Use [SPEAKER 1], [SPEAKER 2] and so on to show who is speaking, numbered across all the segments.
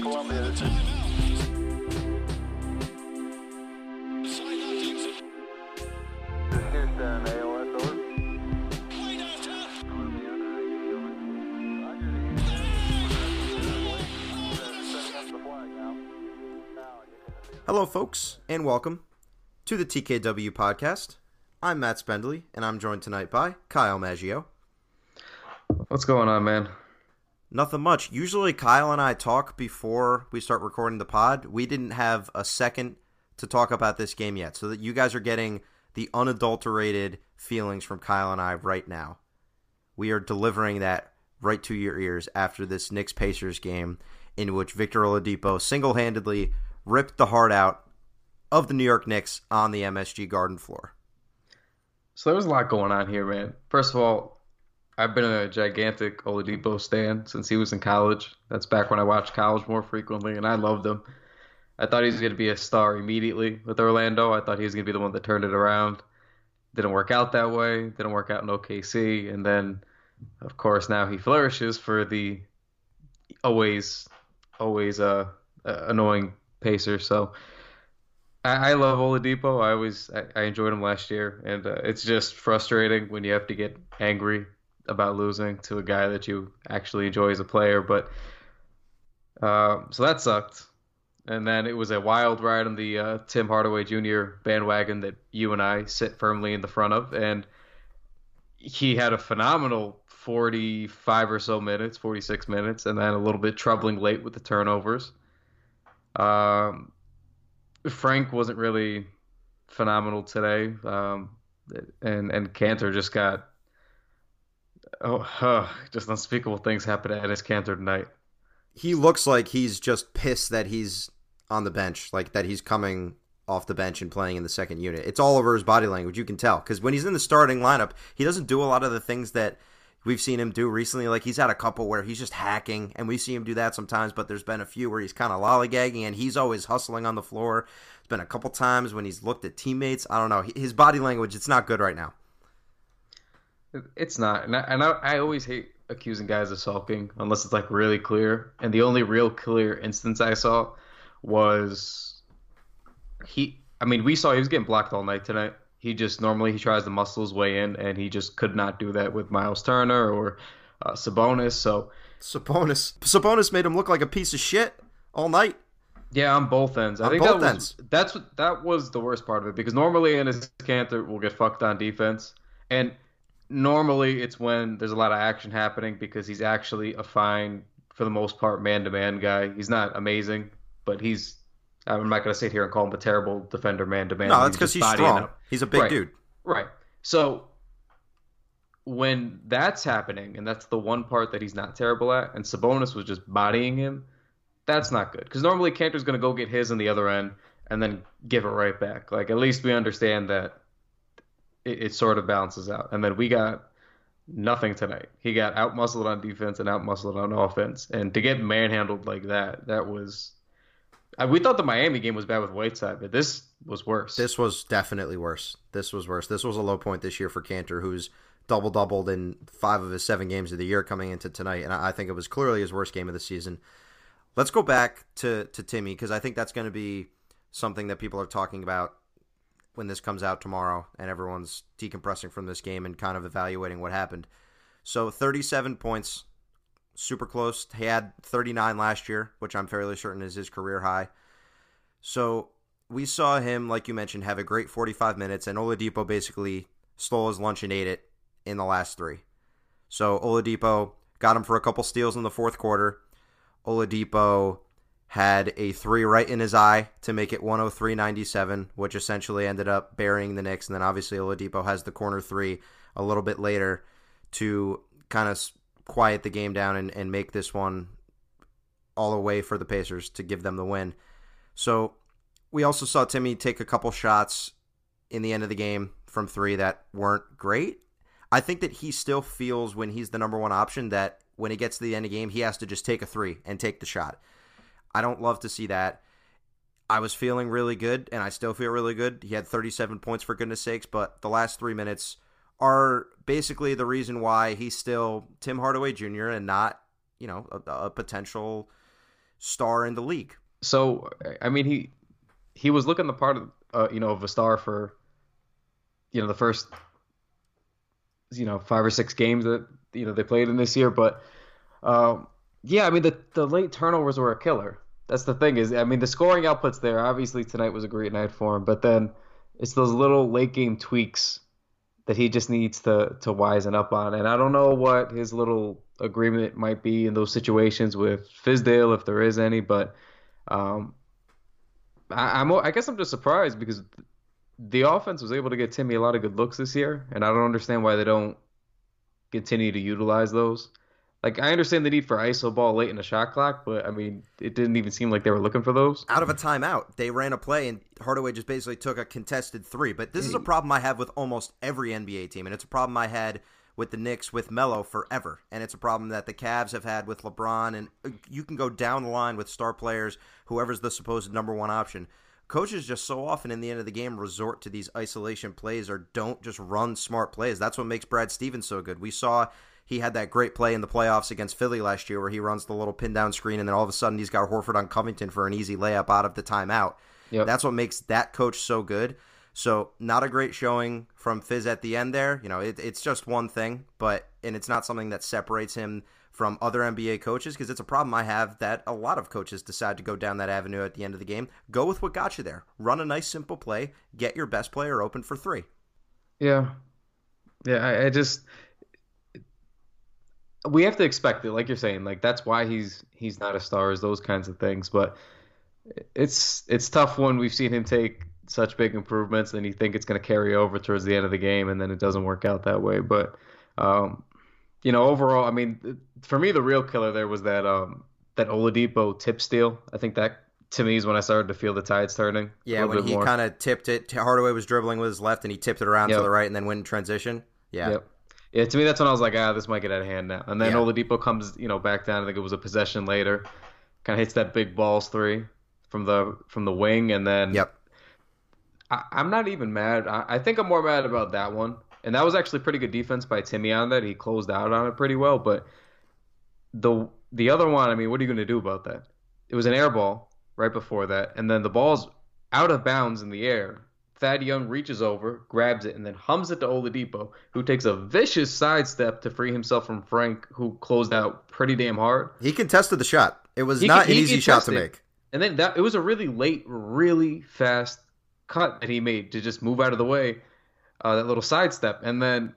[SPEAKER 1] Columbia.
[SPEAKER 2] Hello, folks, and welcome to the TKW podcast. I'm Matt Spendley, and I'm joined tonight by Kyle Maggio.
[SPEAKER 3] What's going on, man?
[SPEAKER 2] Nothing much. Usually, Kyle and I talk before we start recording the pod. We didn't have a second to talk about this game yet, so that you guys are getting the unadulterated feelings from Kyle and I right now. We are delivering that right to your ears after this Knicks Pacers game, in which Victor Oladipo single handedly ripped the heart out of the New York Knicks on the MSG Garden floor.
[SPEAKER 3] So there was a lot going on here, man. First of all, I've been a gigantic Oladipo stan since he was in college. That's back when I watched college more frequently, and I loved him. I thought he was going to be a star immediately with Orlando. I thought he was going to be the one that turned it around. Didn't work out that way. Didn't work out in OKC, and then, of course, now he flourishes for the always, always uh, annoying Pacers. So I, I love Oladipo. I always I, I enjoyed him last year, and uh, it's just frustrating when you have to get angry about losing to a guy that you actually enjoy as a player. But uh, so that sucked. And then it was a wild ride on the uh, Tim Hardaway Jr. bandwagon that you and I sit firmly in the front of, and he had a phenomenal 45 or so minutes, 46 minutes, and then a little bit troubling late with the turnovers. Um, Frank wasn't really phenomenal today, um, and and Kanter just got oh, uh, just unspeakable things happen at Enes Kanter tonight.
[SPEAKER 2] He looks like he's just pissed that he's on the bench, like that he's coming off the bench and playing in the second unit. It's all over his body language. You can tell because when he's in the starting lineup, he doesn't do a lot of the things that we've seen him do recently. Like he's had a couple where he's just hacking, and we see him do that sometimes. But there's been a few where he's kind of lollygagging, and he's always hustling on the floor. It's been a couple times when he's looked at teammates. I don't know his body language. It's not good right now.
[SPEAKER 3] It's not, and I, and I, I always hate accusing guys of sulking unless it's like really clear. And the only real clear instance I saw was he. I mean, we saw he was getting blocked all night tonight. He just normally he tries to muscle his way in, and he just could not do that with Myles Turner or uh, Sabonis. So
[SPEAKER 2] Sabonis, Sabonis made him look like a piece of shit all night.
[SPEAKER 3] Yeah, on both ends. I
[SPEAKER 2] On
[SPEAKER 3] think
[SPEAKER 2] both
[SPEAKER 3] that was,
[SPEAKER 2] ends.
[SPEAKER 3] That's what that was the worst part of it because normally in Enes Kanter will get fucked on defense, and normally it's when there's a lot of action happening because he's actually a fine, for the most part, man-to-man guy. He's not amazing, but he's. I'm not gonna sit here and call him a terrible defender, man-to-man.
[SPEAKER 2] No, that's because
[SPEAKER 3] just
[SPEAKER 2] he's strong.
[SPEAKER 3] up.
[SPEAKER 2] He's a big
[SPEAKER 3] Right.
[SPEAKER 2] dude.
[SPEAKER 3] Right. So when that's happening, and that's the one part that he's not terrible at, and Sabonis was just bodying him, that's not good. Because normally Kanter's going to go get his on the other end and then give it right back. Like at least we understand that it, it sort of balances out. And then we got nothing tonight. He got out muscled on defense and out muscled on offense. And to get manhandled like that, that was. I, we thought the Miami game was bad with Whiteside, but this was worse.
[SPEAKER 2] This was definitely worse. This was worse. This was a low point this year for Kanter, who's double doubled in five of his seven games of the year coming into tonight, and I I think it was clearly his worst game of the season. Let's go back to to Timmy because I think that's going to be something that people are talking about when this comes out tomorrow, and everyone's decompressing from this game and kind of evaluating what happened. So, 37 points, super close. He had 39 last year, which I'm fairly certain is his career high. So we saw him, like you mentioned, have a great 45 minutes, and Oladipo basically stole his lunch and ate it in the last three. So Oladipo got him for a couple steals in the fourth quarter. Oladipo had a three right in his eye to make it 103.97, which essentially ended up burying the Knicks. And then obviously Oladipo has the corner three a little bit later to kind of quiet the game down and, and make this one all away for the Pacers to give them the win. So we also saw Timmy take a couple shots in the end of the game from three that weren't great. I think that he still feels when he's the number one option that when he gets to the end of the game, he has to just take a three and take the shot. I don't love to see that. I was feeling really good, and I still feel really good. He had 37 points for goodness sakes, but the last three minutes are basically the reason why he's still Tim Hardaway Jr. and not, you know, a, a potential star in the league.
[SPEAKER 3] So I mean he he was looking the part of uh, you know of a star for you know the first you know five or six games that you know they played in this year, but um, yeah, I mean the the late turnovers were a killer. That's the thing is I mean the scoring output's there. Obviously tonight was a great night for him, but then it's those little late game tweaks that he just needs to to wisen up on. And I don't know what his little agreement might be in those situations with Fizdale if there is any, but um, I, I'm I guess I'm just surprised because the offense was able to get Timmy a lot of good looks this year, and I don't understand why they don't continue to utilize those. Like I understand the need for ISO ball late in the shot clock, but I mean it didn't even seem like they were looking for those.
[SPEAKER 2] Out of a timeout, they ran a play and Hardaway just basically took a contested three. But this is a problem I have with almost every NBA team, and it's a problem I had with the Knicks with Melo forever, and it's a problem that the Cavs have had with LeBron, and uh, you can go down the line with star players, whoever's the supposed number one option. Coaches just so often in the end of the game resort to these isolation plays or don't just run smart plays. That's what makes Brad Stevens so good. We saw he had that great play in the playoffs against Philly last year where he runs the little pin down screen and then all of a sudden he's got Horford on Covington for an easy layup out of the timeout. Yep. That's what makes that coach so good. So not a great showing from Fizz at the end there. You know, it, it's just one thing, but and it's not something that separates him from other NBA coaches because it's a problem I have that a lot of coaches decide to go down that avenue at the end of the game. Go with what got you there. Run a nice simple play. Get your best player open for three.
[SPEAKER 3] Yeah, yeah. I, I just we have to expect it, like you're saying. Like that's why he's he's not a star, is those kinds of things. But it's it's tough when we've seen him take such big improvements, and you think it's going to carry over towards the end of the game, and then it doesn't work out that way. But um, you know, overall, I mean, for me, the real killer there was that um, that Oladipo tip steal. I think that to me is when I started to feel the tides turning.
[SPEAKER 2] Yeah, when he kind of tipped it. Hardaway was dribbling with his left, and he tipped it around yep. to the right, and then went in transition. Yeah.
[SPEAKER 3] Yep. Yeah, to me that's when I was like, ah, this might get out of hand now. And then yeah. Oladipo comes, you know, back down. I think it was a possession later, kind of hits that big balls three from the from the wing, and then.
[SPEAKER 2] Yep.
[SPEAKER 3] I, am not even mad. I, I, think I'm more mad about that one, and that was actually pretty good defense by Timmy on that. He closed out on it pretty well, but the the other one, I mean, what are you going to do about that? It was an air ball right before that, and then the ball's out of bounds in the air, Thad Young reaches over, grabs it, and then hums it to Oladipo, who takes a vicious sidestep to free himself from Frank, who closed out pretty damn hard.
[SPEAKER 2] He contested the shot. It was he, not he, an easy shot to make.
[SPEAKER 3] And then that it was a really late, really fast cut that he made to just move out of the way, uh, that little sidestep, and then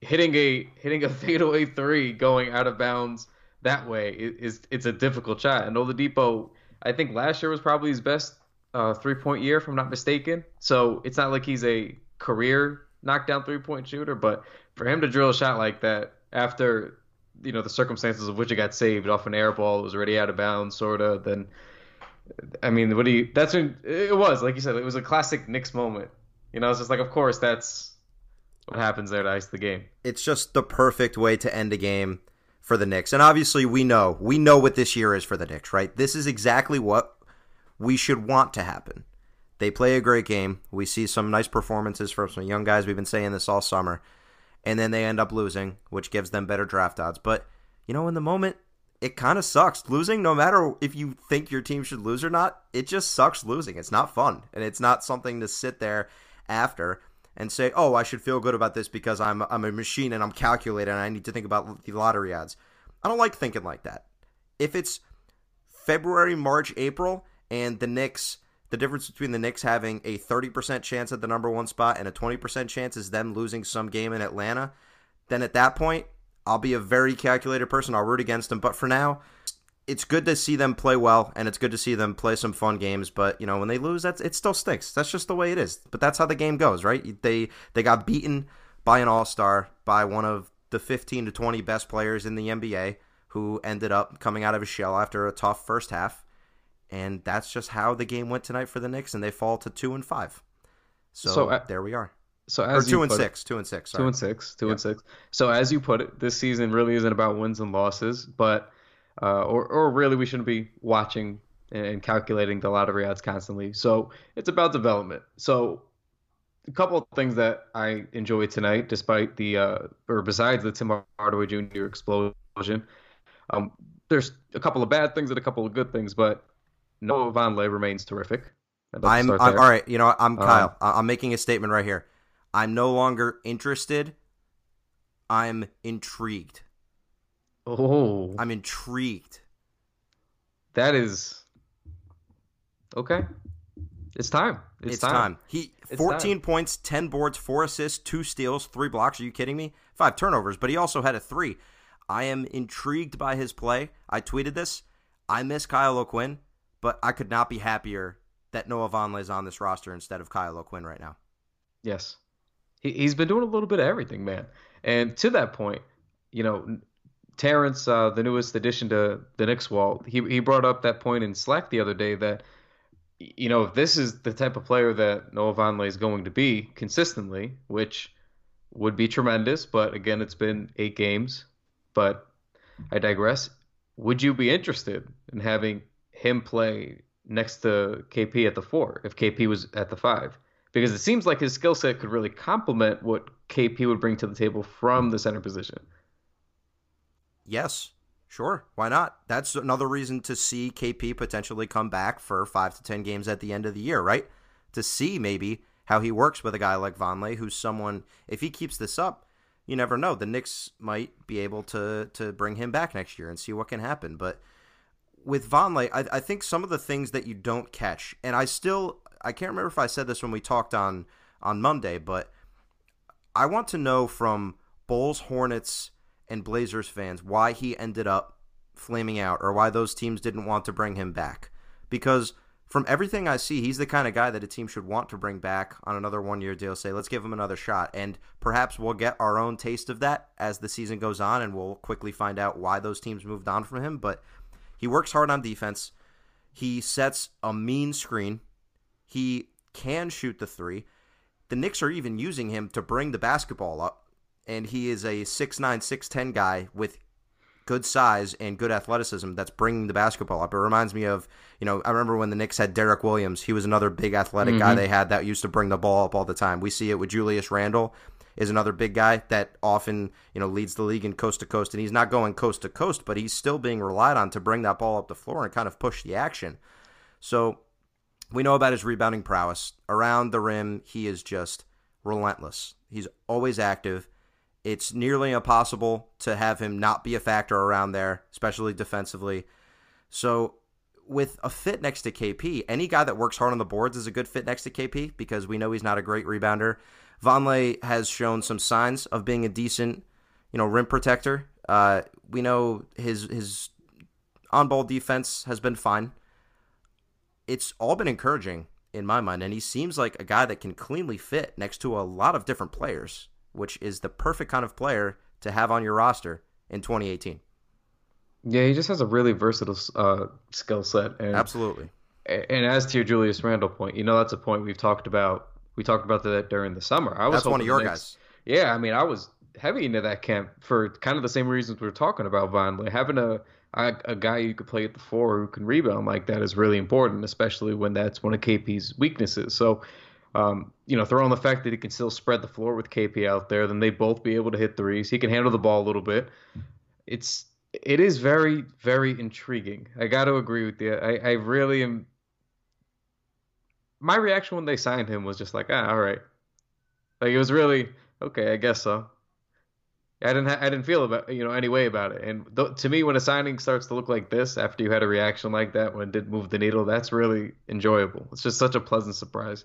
[SPEAKER 3] hitting a hitting a fadeaway three going out of bounds that way is it's a difficult shot. And Oladipo, I think last year was probably his best uh, three point year, if I'm not mistaken. So it's not like he's a career knockdown three point shooter, but for him to drill a shot like that after you know the circumstances of which it got saved off an air ball, it was already out of bounds, sort of. Then, I mean, what do you? That's when it was like you said, it was a classic Knicks moment. You know, it's just like, of course, that's what happens there to ice the game.
[SPEAKER 2] It's just the perfect way to end a game for the Knicks. And obviously, we know we know what this year is for the Knicks, right? This is exactly what we should want to happen. They play a great game. We see some nice performances from some young guys. We've been saying this all summer. And then they end up losing, which gives them better draft odds. But, you know, in the moment, it kind of sucks. Losing, no matter if you think your team should lose or not, it just sucks losing. It's not fun. And it's not something to sit there after and say, oh, I should feel good about this because I'm, I'm a machine and I'm calculating and I need to think about the lottery odds. I don't like thinking like that. If it's February, March, April, and the Knicks, the difference between the Knicks having a 30% chance at the number one spot and a 20% chance is them losing some game in Atlanta, then at that point, I'll be a very calculated person. I'll root against them. But for now, it's good to see them play well, and it's good to see them play some fun games. But you know, when they lose, that's it still stinks. That's just the way it is. But that's how the game goes, right? They they got beaten by an All Star, by one of the 15 to 20 best players in the NBA, who ended up coming out of his shell after a tough first half and that's just how the game went tonight for the Knicks, and they fall to two and five. So, so uh, there we are.
[SPEAKER 3] So as
[SPEAKER 2] or two and
[SPEAKER 3] six,
[SPEAKER 2] it, two and six,
[SPEAKER 3] sorry. two and six, two yep. and six. So as you put it, this season really isn't about wins and losses, but uh, or or really we shouldn't be watching and calculating the lottery odds constantly. So it's about development. So a couple of things that I enjoyed tonight, despite the uh, or besides the Tim Hardaway Jr. explosion. Um, there's a couple of bad things and a couple of good things, but Noah Vonleh remains terrific.
[SPEAKER 2] I'm, I'm all right. You know, I'm um, Kyle. Um, I'm making a statement right here. I'm no longer interested. I'm intrigued.
[SPEAKER 3] Oh,
[SPEAKER 2] I'm intrigued.
[SPEAKER 3] That is okay. It's time. It's,
[SPEAKER 2] it's time. time. He 14 time. points, 10 boards, 4 assists, 2 steals, 3 blocks. Are you kidding me? 5 turnovers, but he also had a 3. I am intrigued by his play. I tweeted this. I miss Kyle O'Quinn, but I could not be happier that Noah Vonleh is on this roster instead of Kyle O'Quinn right now.
[SPEAKER 3] Yes. He, he's been doing a little bit of everything, man. And to that point, you know, Terrence, uh, the newest addition to the Knicks wall, he, he brought up that point in Slack the other day that, you know, if this is the type of player that Noah Vonleh is going to be consistently, which would be tremendous, but again, it's been eight games, but I digress. Would you be interested in having him play next to KP at the four if KP was at the five? Because it seems like his skill set could really complement what KP would bring to the table from the center position.
[SPEAKER 2] Yes, sure. Why not? That's another reason to see KP potentially come back for five to 10 games at the end of the year, right? To see maybe how he works with a guy like Vonleh, who's someone, if he keeps this up, you never know. The Knicks might be able to to bring him back next year and see what can happen. But with Vonleh, I, I think some of the things that you don't catch, and I still I can't remember if I said this when we talked on on Monday, but I want to know from Bulls, Hornets, and Blazers fans why he ended up flaming out or why those teams didn't want to bring him back. Because from everything I see, he's the kind of guy that a team should want to bring back on another one year deal. Say, let's give him another shot. And perhaps we'll get our own taste of that as the season goes on, and we'll quickly find out why those teams moved on from him. But he works hard on defense. He sets a mean screen. He can shoot the three. The Knicks are even using him to bring the basketball up. And he is a 6'9, 6'10 guy with good size and good athleticism that's bringing the basketball up. It reminds me of, you know, I remember when the Knicks had Derrick Williams. He was another big athletic mm-hmm. guy they had that used to bring the ball up all the time. We see it with Julius Randle is another big guy that often, you know, leads the league in coast to coast and he's not going coast to coast, but he's still being relied on to bring that ball up the floor and kind of push the action. So, we know about his rebounding prowess. Around the rim, he is just relentless. He's always active it's nearly impossible to have him not be a factor around there, especially defensively. So, with a fit next to KP, any guy that works hard on the boards is a good fit next to KP because we know he's not a great rebounder. Vonleh has shown some signs of being a decent, you know, rim protector. Uh, we know his his on ball defense has been fine. It's all been encouraging in my mind, and he seems like a guy that can cleanly fit next to a lot of different players which is the perfect kind of player to have on your roster in 2018.
[SPEAKER 3] Yeah, he just has a really versatile uh, skill set. And,
[SPEAKER 2] Absolutely.
[SPEAKER 3] And as to your Julius Randle point, you know that's a point we've talked about. We talked about that during the summer. I was
[SPEAKER 2] that's one of your guys.
[SPEAKER 3] Yeah, I mean, I was heavy into that camp for kind of the same reasons we are talking about Vonleh. Having a, a, a guy you could play at the four who can rebound like that is really important, especially when that's one of KP's weaknesses. So um, you know, throw on the fact that he can still spread the floor with KP out there, then they both be able to hit threes. He can handle the ball a little bit. It's it is very very intriguing. I got to agree with you. I, I really am. My reaction when they signed him was just like, ah, all right. Like it was really okay. I guess so. I didn't ha- I didn't feel about you know any way about it. And th- to me, when a signing starts to look like this after you had a reaction like that when it did move the needle, that's really enjoyable. It's just such a pleasant surprise.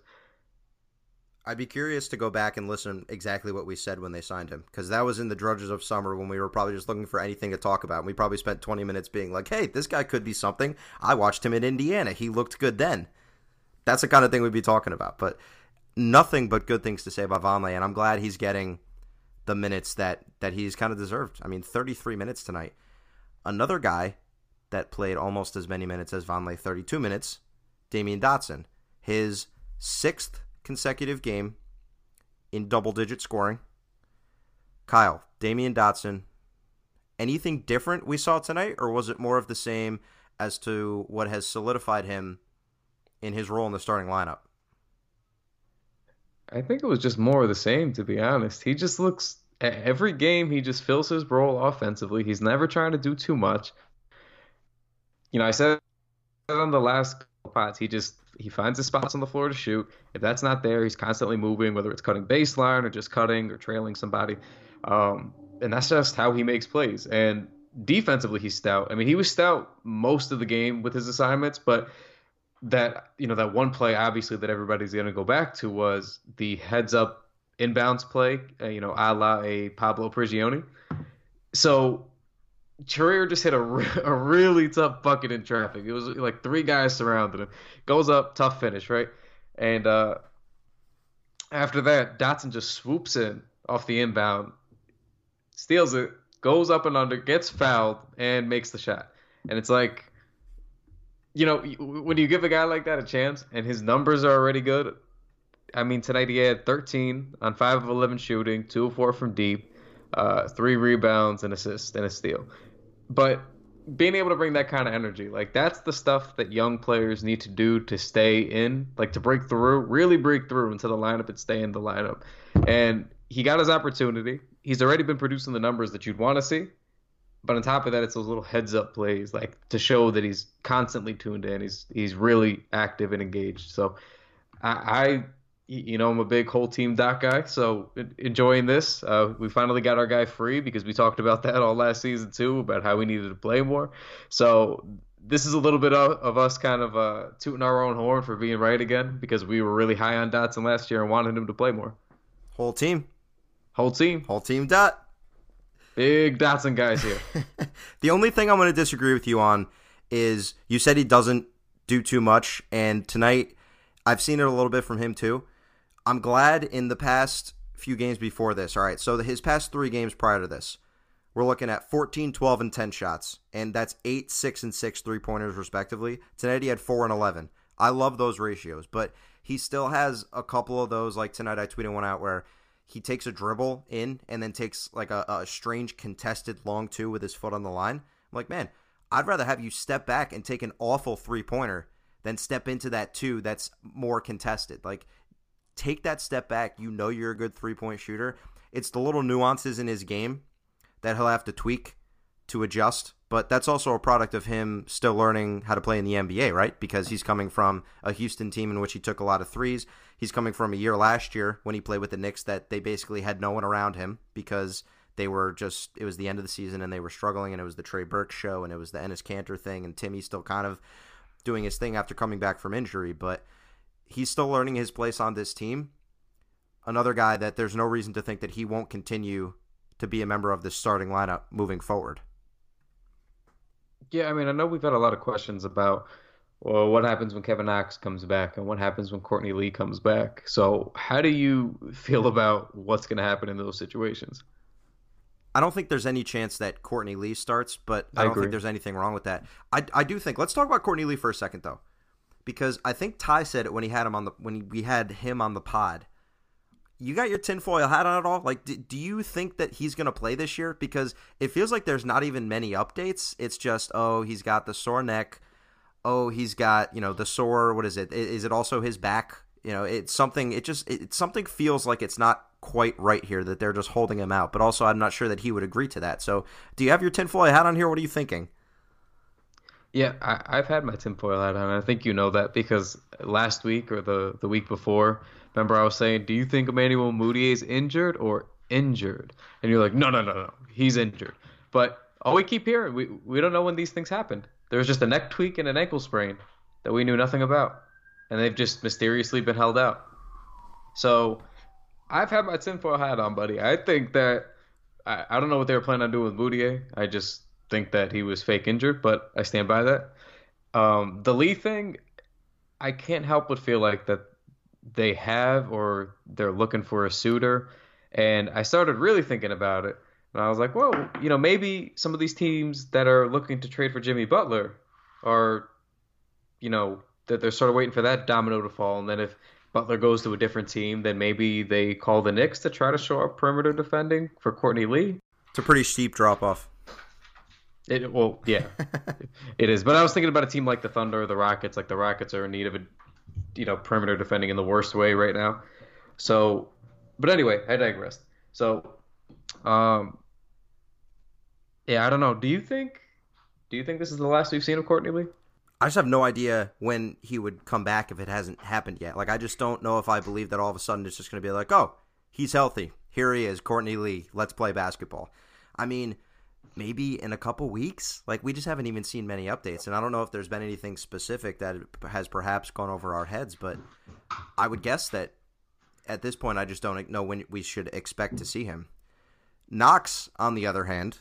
[SPEAKER 2] I'd be curious to go back and listen exactly what we said when they signed him because that was in the drudges of summer when we were probably just looking for anything to talk about. And We probably spent 20 minutes being like, "Hey, this guy could be something." I watched him in Indiana; he looked good then. That's the kind of thing we'd be talking about. But nothing but good things to say about Vonleh, and I'm glad he's getting the minutes that that he's kind of deserved. I mean, 33 minutes tonight. Another guy that played almost as many minutes as Vonleh, 32 minutes, Damyean Dotson. His sixth consecutive game in double digit scoring. Kyle, Damyean Dotson, anything different we saw tonight, or was it more of the same as to what has solidified him in his role in the starting lineup?
[SPEAKER 3] I think it was just more of the same, to be honest. He just looks at every game he just fills his role offensively. He's never trying to do too much. you know, I said on the last pods, he just he finds his spots on the floor to shoot. If that's not there, he's constantly moving, whether it's cutting baseline or just cutting or trailing somebody. Um, and that's just how he makes plays. And defensively, he's stout. I mean, he was stout most of the game with his assignments, but that you know that one play obviously that everybody's going to go back to was the heads up inbounds play, uh, you know, a la a Pablo Prigioni. So Trier just hit a, a really tough bucket in traffic. It was like three guys surrounded him. Goes up, tough finish, right? And uh, after that, Dotson just swoops in off the inbound, steals it, goes up and under, gets fouled, and makes the shot. And it's like, you know, when you give a guy like that a chance and his numbers are already good, I mean, tonight he had 13 on 5 of 11 shooting, 2 of 4 from deep, uh, 3 rebounds, and assist, and a steal. But being able to bring that kind of energy, like that's the stuff that young players need to do to stay in, like to break through, really break through into the lineup and stay in the lineup. And he got his opportunity. He's already been producing the numbers that you'd want to see. But on top of that, it's those little heads up plays, like to show that he's constantly tuned in. He's he's really active and engaged. So I, I you know, I'm a big whole team doc guy, so enjoying this. Uh, we finally got our guy free because we talked about that all last season too, about how we needed to play more. So this is a little bit of, of us kind of uh, tooting our own horn for being right again because we were really high on Dotson last year and wanted him to play more.
[SPEAKER 2] Whole team,
[SPEAKER 3] whole team,
[SPEAKER 2] whole team. Dot.
[SPEAKER 3] Big Dotson guys here.
[SPEAKER 2] the only thing I'm going to disagree with you on is you said he doesn't do too much, and tonight I've seen it a little bit from him too. I'm glad in the past few games before this. All right, so his past three games prior to this, we're looking at 14, 12, and 10 shots, and that's 8, 6, and 6 three pointers, respectively. Tonight he had 4 and 11. I love those ratios, but he still has a couple of those. Like tonight, I tweeted one out where he takes a dribble in and then takes like a, a strange contested long two with his foot on the line. I'm like, man, I'd rather have you step back and take an awful three pointer than step into that two that's more contested. Like take that step back. You know you're a good three point shooter. It's the little nuances in his game that he'll have to tweak to adjust. But that's also a product of him still learning how to play in the NBA, right? Because he's coming from a Houston team in which he took a lot of threes. He's coming from a year last year when he played with the Knicks that they basically had no one around him because they were just it was the end of the season and they were struggling and it was the Trey Burke show and it was the Enes Kanter thing and Timmy's still kind of doing his thing after coming back from injury, but he's still learning his place on this team. Another guy that there's no reason to think that he won't continue to be a member of this starting lineup moving forward.
[SPEAKER 3] Yeah, I mean, I know we've had a lot of questions about well, what happens when Kevin Knox comes back and what happens when Courtney Lee comes back. So, how do you feel about what's going to happen in those situations?
[SPEAKER 2] I don't think there's any chance that Courtney Lee starts, but I, I don't agree. think there's anything wrong with that. I, I do think. Let's talk about Courtney Lee for a second, though because I think Ty said it when he had him on the when we had him on the pod. You got your tinfoil hat on at all? Like, do, do you think that he's going to play this year? Because it feels like there's not even many updates. It's just, oh, he's got the sore neck. Oh, he's got you know the sore. What is it? Is it also his back? You know, it's something. It just it something feels like it's not quite right here that they're just holding him out. But also, I'm not sure that he would agree to that. So, do you have your tinfoil hat on here? What are you thinking?
[SPEAKER 3] Yeah, I, have had my tinfoil hat on. I think you know that because last week or the, the week before, remember I was saying, do you think Emmanuel Mudiay is injured or injured? And you're like, no, no, no, no, he's injured. But all we keep hearing, we, we don't know when these things happened. There was just a neck tweak and an ankle sprain that we knew nothing about. And they've just mysteriously been held out. So I've had my tinfoil hat on, buddy. I think that I, I don't know what they were planning on doing with Mudiay. I just think that he was fake injured, but I stand by that. Um, the Lee thing, I can't help but feel like that they have or they're looking for a suitor. And I started really thinking about it. And I was like, well, you know, maybe some of these teams that are looking to trade for Jimmy Butler are, you know, that they're sort of waiting for that domino to fall. And then if Butler goes to a different team, then maybe they call the Knicks to try to show up perimeter defending for Courtney Lee.
[SPEAKER 2] It's a pretty steep drop off.
[SPEAKER 3] It well, yeah, it is. But I was thinking about a team like the Thunder or the Rockets. Like the Rockets are in need of a, you know, perimeter defending in the worst way right now. So, but anyway, I digress. So, um, yeah, I don't know. Do you think Do you think this is the last we've seen of Courtney Lee?
[SPEAKER 2] I just have no idea when he would come back if it hasn't happened yet. Like I just don't know if I believe that all of a sudden it's just going to be like, oh, he's healthy. Here he is, Courtney Lee. Let's play basketball. I mean, maybe in a couple weeks. Like we just haven't even seen many updates, and I don't know if there's been anything specific that has perhaps gone over our heads. But I would guess that at this point, I just don't know when we should expect to see him. Knox, on the other hand,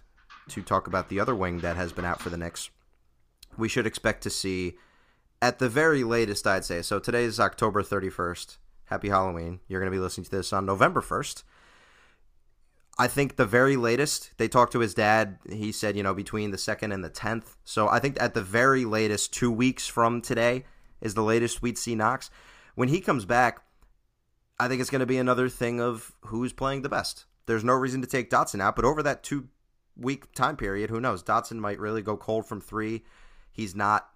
[SPEAKER 2] to talk about the other wing that has been out for the Knicks, we should expect to see at the very latest, I'd say. So today is October 31st. Happy Halloween. You're going to be listening to this on November 1st. I think the very latest, they talked to his dad. He said, you know, between the second and the 10th. So I think at the very latest, two weeks from today is the latest we'd see Knox. When he comes back, I think it's going to be another thing of who's playing the best. There's no reason to take Dotson out, but over that two week time period, who knows? Dotson might really go cold from three. He's not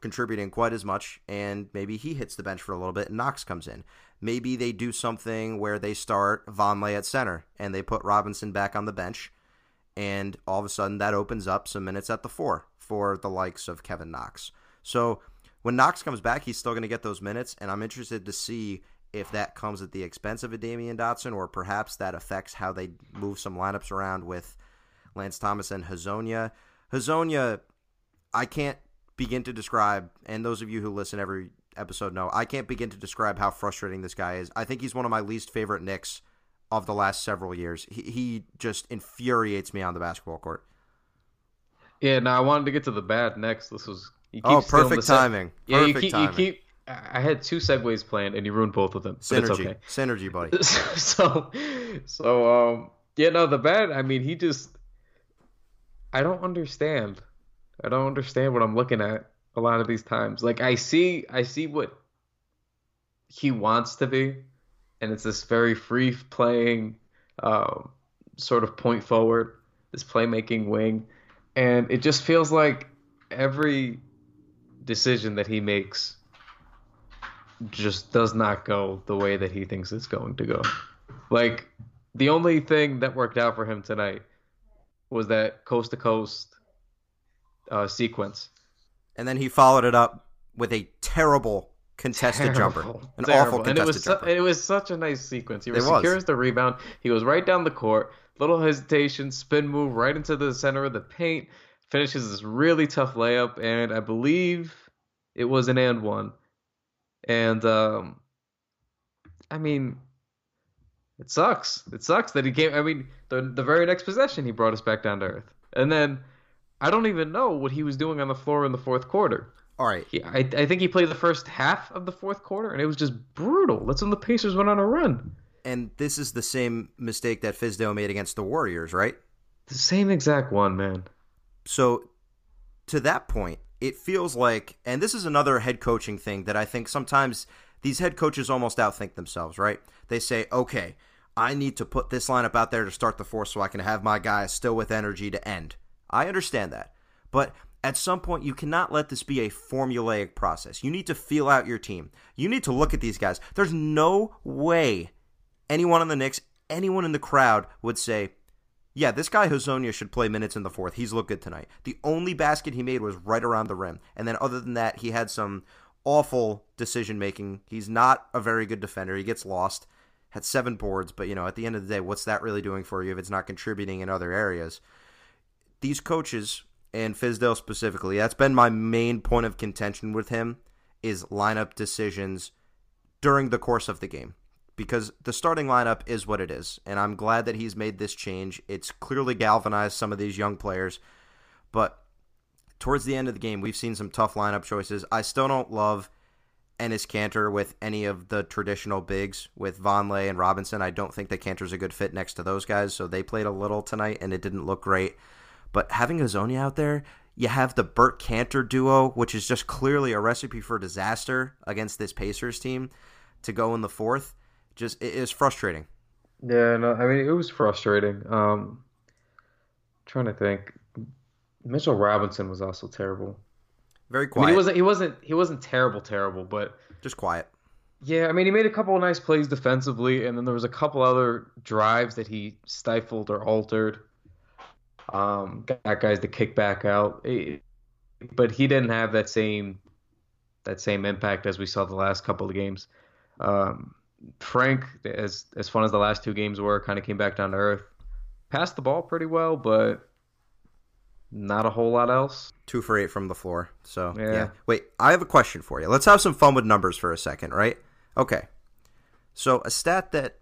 [SPEAKER 2] contributing quite as much, and maybe he hits the bench for a little bit and Knox comes in. Maybe they do something where they start Vonleh at center and they put Robinson back on the bench, and all of a sudden that opens up some minutes at the four for the likes of Kevin Knox. So when Knox comes back, he's still going to get those minutes, and I'm interested to see if that comes at the expense of a Damyean Dotson or perhaps that affects how they move some lineups around with Lance Thomas and Hezonja. Hezonja, I can't begin to describe, and those of you who listen every episode know, I can't begin to describe how frustrating this guy is. I think he's one of my least favorite Knicks of the last several years. He, he just infuriates me on the basketball court.
[SPEAKER 3] Yeah, now I wanted to get to the bad next. This was
[SPEAKER 2] oh perfect timing.
[SPEAKER 3] Yeah, you keep
[SPEAKER 2] timing.
[SPEAKER 3] you keep. I had two segues planned, and you ruined both of them.
[SPEAKER 2] Synergy,
[SPEAKER 3] okay.
[SPEAKER 2] synergy, buddy.
[SPEAKER 3] so, so um, yeah, no, the bad. I mean, he just. I don't understand. I don't understand what I'm looking at a lot of these times. Like I see, I see what he wants to be, and it's this very free playing, um, sort of point forward, this playmaking wing, and it just feels like every decision that he makes just does not go the way that he thinks it's going to go. Like the only thing that worked out for him tonight was that coast to coast uh, sequence.
[SPEAKER 2] And then he followed it up with a terrible contested
[SPEAKER 3] Terrible.
[SPEAKER 2] jumper, an
[SPEAKER 3] Terrible.
[SPEAKER 2] awful
[SPEAKER 3] and
[SPEAKER 2] contested
[SPEAKER 3] it was su-
[SPEAKER 2] jumper.
[SPEAKER 3] it was such a nice sequence. He
[SPEAKER 2] It was.
[SPEAKER 3] secures the rebound. He goes right down the court, little hesitation, spin move right into the center of the paint, finishes this really tough layup, and I believe it was an and one. And um, I mean, it sucks. It sucks that he came. I mean, the the very next possession he brought us back down to earth, and then I don't even know what he was doing on the floor in the fourth quarter.
[SPEAKER 2] All right,
[SPEAKER 3] He, I, I think he played the first half of the fourth quarter, and it was just brutal. That's when the Pacers went on a run.
[SPEAKER 2] and this is the same mistake that Fizdale made against the Warriors, right?
[SPEAKER 3] The same exact one, man.
[SPEAKER 2] So to that point, it feels like, and this is another head coaching thing that I think sometimes these head coaches almost outthink themselves, right? They say, okay, I need to put this lineup out there to start the fourth so I can have my guys still with energy to end. I understand that. But at some point, you cannot let this be a formulaic process. You need to feel out your team. You need to look at these guys. There's no way anyone on the Knicks, anyone in the crowd would say, yeah, this guy Hezonja should play minutes in the fourth. He's looked good tonight. The only basket he made was right around the rim. And then other than that, he had some awful decision making. He's not a very good defender. He gets lost. Had seven boards, but you know, at the end of the day, what's that really doing for you if it's not contributing in other areas? These coaches and Fizdale specifically, that's been my main point of contention with him is lineup decisions during the course of the game because the starting lineup is what it is. And I'm glad that he's made this change. It's clearly galvanized some of these young players. But towards the end of the game, we've seen some tough lineup choices. I still don't love Enes Kanter with any of the traditional bigs with Vonleh and Robinson. I don't think that Kanter's a good fit next to those guys. So they played a little tonight and it didn't look great. But having Hezonja out there, you have the Burke Kanter duo, which is just clearly a recipe for disaster against this Pacers team to go in the fourth just it is frustrating.
[SPEAKER 3] Yeah, no, I mean it was frustrating. Um, trying to think, Mitchell Robinson was also terrible.
[SPEAKER 2] Very
[SPEAKER 3] I
[SPEAKER 2] quiet.
[SPEAKER 3] mean, he wasn't he wasn't he wasn't terrible, terrible, but
[SPEAKER 2] just quiet.
[SPEAKER 3] yeah, I mean he made a couple of nice plays defensively, and then there was a couple other drives that he stifled or altered. Um, got guys to kick back out. But he didn't have that same that same impact as we saw the last couple of games. Um, Frank, as as fun as the last two games were, kind of came back down to earth. Passed the ball pretty well, but not a whole lot else.
[SPEAKER 2] Two for eight from the floor. So
[SPEAKER 3] Yeah.
[SPEAKER 2] yeah. Wait, I have a question for you. Let's have some fun with numbers for a second, right? Okay. So a stat that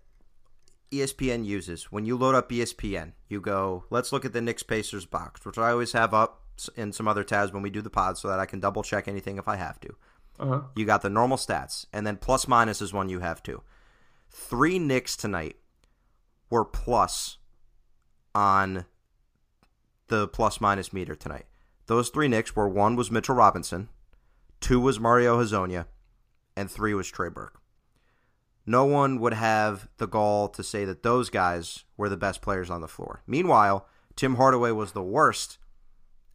[SPEAKER 2] ESPN uses when you load up ESPN, you go, let's look at the Knicks Pacers box, which I always have up in some other tabs when we do the pod so that I can double check anything if I have to.
[SPEAKER 3] Uh-huh.
[SPEAKER 2] You got the normal stats, and then plus minus is one you have too. Three Knicks tonight were plus on the plus minus meter tonight. Those three Knicks were one was Mitchell Robinson, two was Mario Hezonja, and three was Trey Burke. No one would have the gall to say that those guys were the best players on the floor. Meanwhile, Tim Hardaway was the worst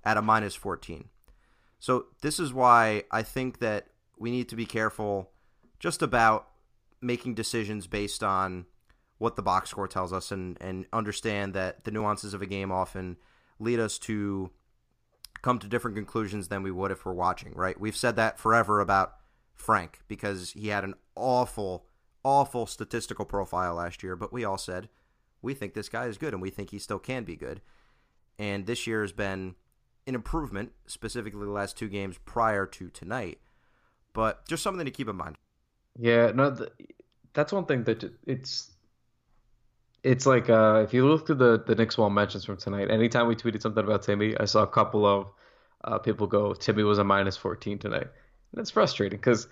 [SPEAKER 2] at a minus 14. So this is why I think that we need to be careful just about making decisions based on what the box score tells us and, and understand that the nuances of a game often lead us to come to different conclusions than we would if we're watching, right? We've said that forever about Frank because he had an awful, awful statistical profile last year, but we all said we think this guy is good and we think he still can be good. And this year has been an improvement, specifically the last two games prior to tonight. But just something to keep in mind.
[SPEAKER 3] Yeah, no, th that's one thing that it's it's like uh, if you look through the the Knicks wall mentions from tonight, anytime we tweeted something about Timmy, I saw a couple of uh, people go, Timmy was a minus 14 tonight. And it's frustrating because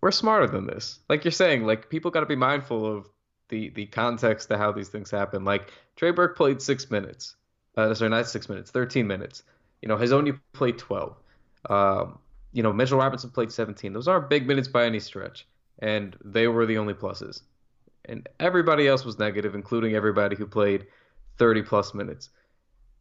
[SPEAKER 3] we're smarter than this. Like you're saying, like people got to be mindful of the the context to how these things happen. Like Trey Burke played six minutes, uh, sorry, not six minutes, 13 minutes. You know, Hezonja played 12. Um, you know, Mitchell Robinson played 17. Those aren't big minutes by any stretch, and they were the only pluses. And everybody else was negative, including everybody who played 30 plus minutes.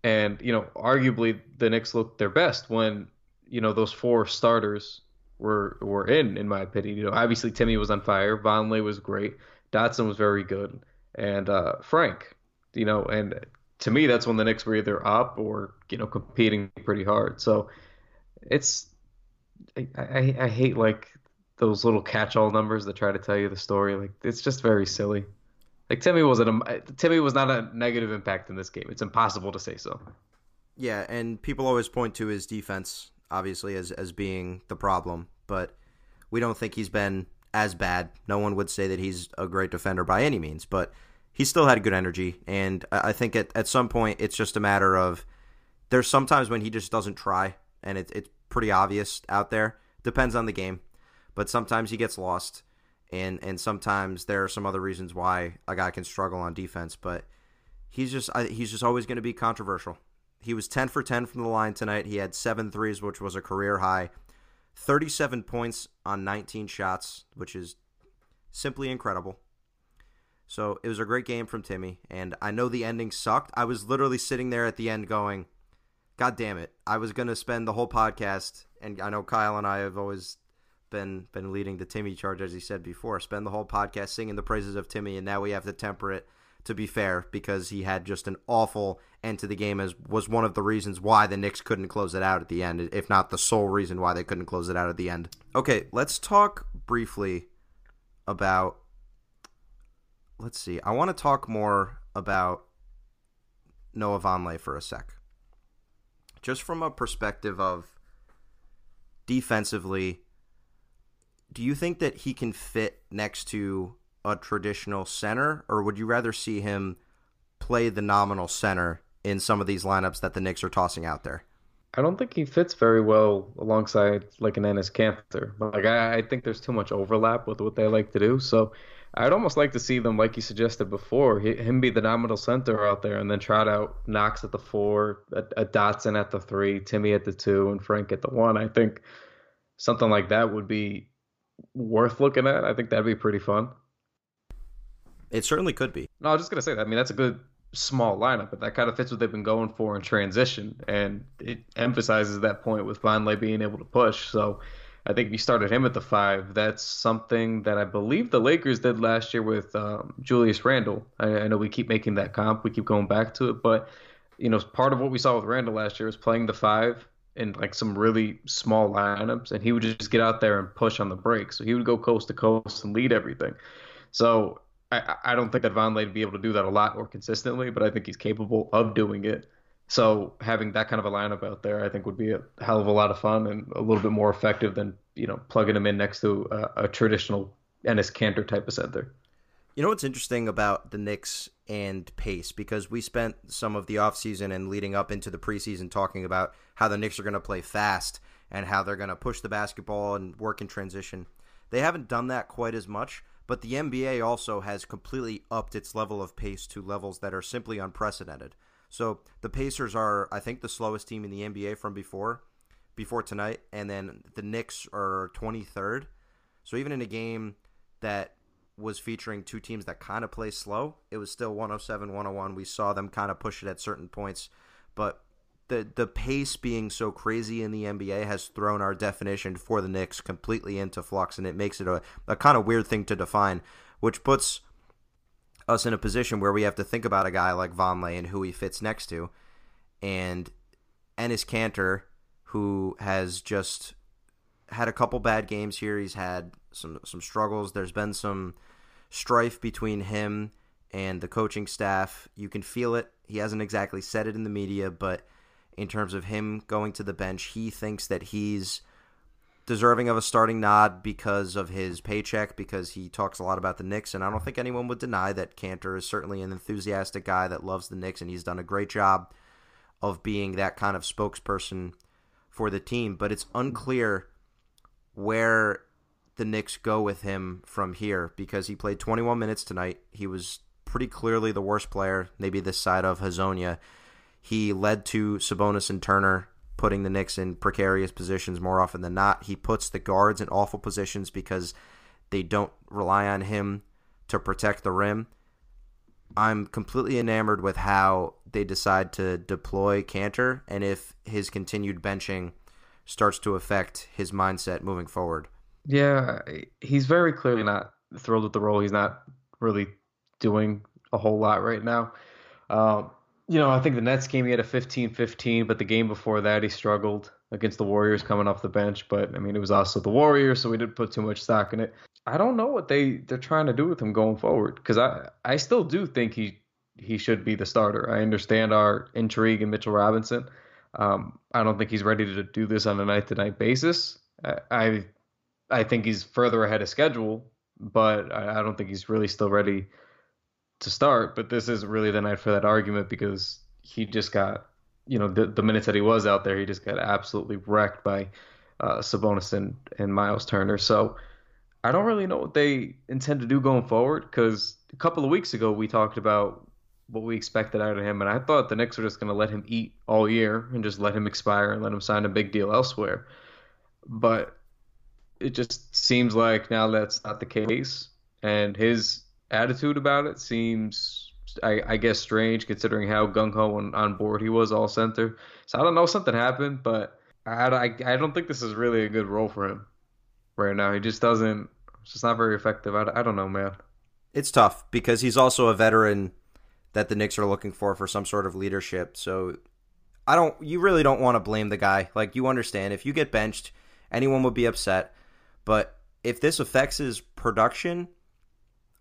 [SPEAKER 3] And you know, arguably the Knicks looked their best when you know those four starters were were in, in my opinion. You know, obviously Timmy was on fire, Vonleh was great, Dotson was very good, and uh, Frank. You know, and to me, that's when the Knicks were either up or you know competing pretty hard. So it's I, I, I hate like those little catch-all numbers that try to tell you the story. Like it's just very silly. Like Timmy wasn't a Timmy was not a negative impact in this game. It's impossible to say so.
[SPEAKER 2] Yeah, and people always point to his defense, obviously, as as being the problem, but we don't think he's been as bad. No one would say that he's a great defender by any means, but he still had good energy, and I think at, at some point it's just a matter of there's sometimes when he just doesn't try, and it, it's pretty obvious out there. Depends on the game, but sometimes he gets lost, and and sometimes there are some other reasons why a guy can struggle on defense, but he's just he's just always going to be controversial. He was 10 for 10 from the line tonight. He had seven threes, which was a career high. 37 points on 19 shots, which is simply incredible. So it was a great game from Timmy, and I know the ending sucked. I was literally sitting there at the end going, God damn it. I was going to spend the whole podcast, and I know Kyle and I have always been been leading the Timmy charge, as he said before, spend the whole podcast singing the praises of Timmy, and now we have to temper it to be fair, because he had just an awful end to the game, as was one of the reasons why the Knicks couldn't close it out at the end, if not the sole reason why they couldn't close it out at the end. Okay, let's talk briefly about. Let's see. I want to talk more about Noah Vonleh for a sec. Just from a perspective of defensively, do you think that he can fit next to a traditional center, or would you rather see him play the nominal center in some of these lineups that the Knicks are tossing out there?
[SPEAKER 3] I don't think he fits very well alongside like an Enes Kanter. Like I, I think there's too much overlap with what they like to do. So I'd almost like to see them, like you suggested before, him be the nominal center out there, and then trot out Knox at the four, a, a Dotson at the three, Timmy at the two, and Frank at the one. I think something like that would be worth looking at. I think that'd be pretty fun.
[SPEAKER 2] It certainly could be.
[SPEAKER 3] No, I was just gonna say that. I mean, that's a good small lineup, but that kind of fits what they've been going for in transition, and it emphasizes that point with Vonleh being able to push. So I think if you started him at the five, that's something that I believe the Lakers did last year with um, Julius Randle. I, I know we keep making that comp, we keep going back to it, but you know, part of what we saw with Randle last year was playing the five in like some really small lineups, and he would just get out there and push on the break. So he would go coast to coast and lead everything. So I, I don't think that Vonleh would be able to do that a lot or consistently, but I think he's capable of doing it. So having that kind of a lineup out there, I think would be a hell of a lot of fun and a little bit more effective than you know plugging him in next to a, a traditional Enes Kanter type of center.
[SPEAKER 2] You know what's interesting about the Knicks and pace because we spent some of the offseason and leading up into the preseason talking about how the Knicks are going to play fast and how they're going to push the basketball and work in transition. They haven't done that quite as much, but the NBA also has completely upped its level of pace to levels that are simply unprecedented. So the Pacers are, I think, the slowest team in the NBA from before, before tonight, and then the Knicks are 23rd. So even in a game that was featuring two teams that kind of play slow. It was still 107 101. We saw them kind of push it at certain points, but the the pace being so crazy in the NBA has thrown our definition for the Knicks completely into flux, and it makes it a, a kind of weird thing to define, which puts us in a position where we have to think about a guy like Vonleh and who he fits next to, and Enes Kanter, who has just had a couple bad games here. He's had some some struggles. There's been some strife between him and the coaching staff. You can feel it. He hasn't exactly said it in the media, but in terms of him going to the bench, he thinks that he's deserving of a starting nod because of his paycheck, because he talks a lot about the Knicks, and I don't think anyone would deny that Kanter is certainly an enthusiastic guy that loves the Knicks, and he's done a great job of being that kind of spokesperson for the team. But it's unclear where the Knicks go with him from here because he played 21 minutes tonight. He was pretty clearly the worst player, maybe this side of Hezonja. He led to Sabonis and Turner putting the Knicks in precarious positions more often than not. He puts the guards in awful positions because they don't rely on him to protect the rim. I'm completely enamored with how they decide to deploy Kanter and if his continued benching starts to affect his mindset moving forward.
[SPEAKER 3] Yeah, he's very clearly not thrilled with the role. He's not really doing a whole lot right now. Um, you know, I think the Nets game he had a 15-15, but the game before that he struggled against the Warriors coming off the bench. But I mean, it was also the Warriors, so we didn't put too much stock in it. I don't know what they they're trying to do with him going forward because I I still do think he he should be the starter. I understand our intrigue in Mitchell Robinson. Um, I don't think he's ready to do this on a night to night basis. I, I I think he's further ahead of schedule, but I, I don't think he's really still ready to start. But this isn't really the night for that argument because he just got, you know, the, the minutes that he was out there, he just got absolutely wrecked by uh, Sabonis and, and Myles Turner. So I don't really know what they intend to do going forward because a couple of weeks ago we talked about what we expected out of him, and I thought the Knicks were just going to let him eat all year and just let him expire and let him sign a big deal elsewhere. But it just seems like now that's not the case, and his attitude about it seems, I, I guess, strange considering how gung ho and on board he was all center. So I don't know, something happened, but I, I, I don't think this is really a good role for him right now. He just doesn't. It's just not very effective. I, I don't know, man.
[SPEAKER 2] It's tough because he's also a veteran that the Knicks are looking for for some sort of leadership. So I don't. You really don't want to blame the guy. Like you understand, if you get benched, anyone would be upset. But if this affects his production,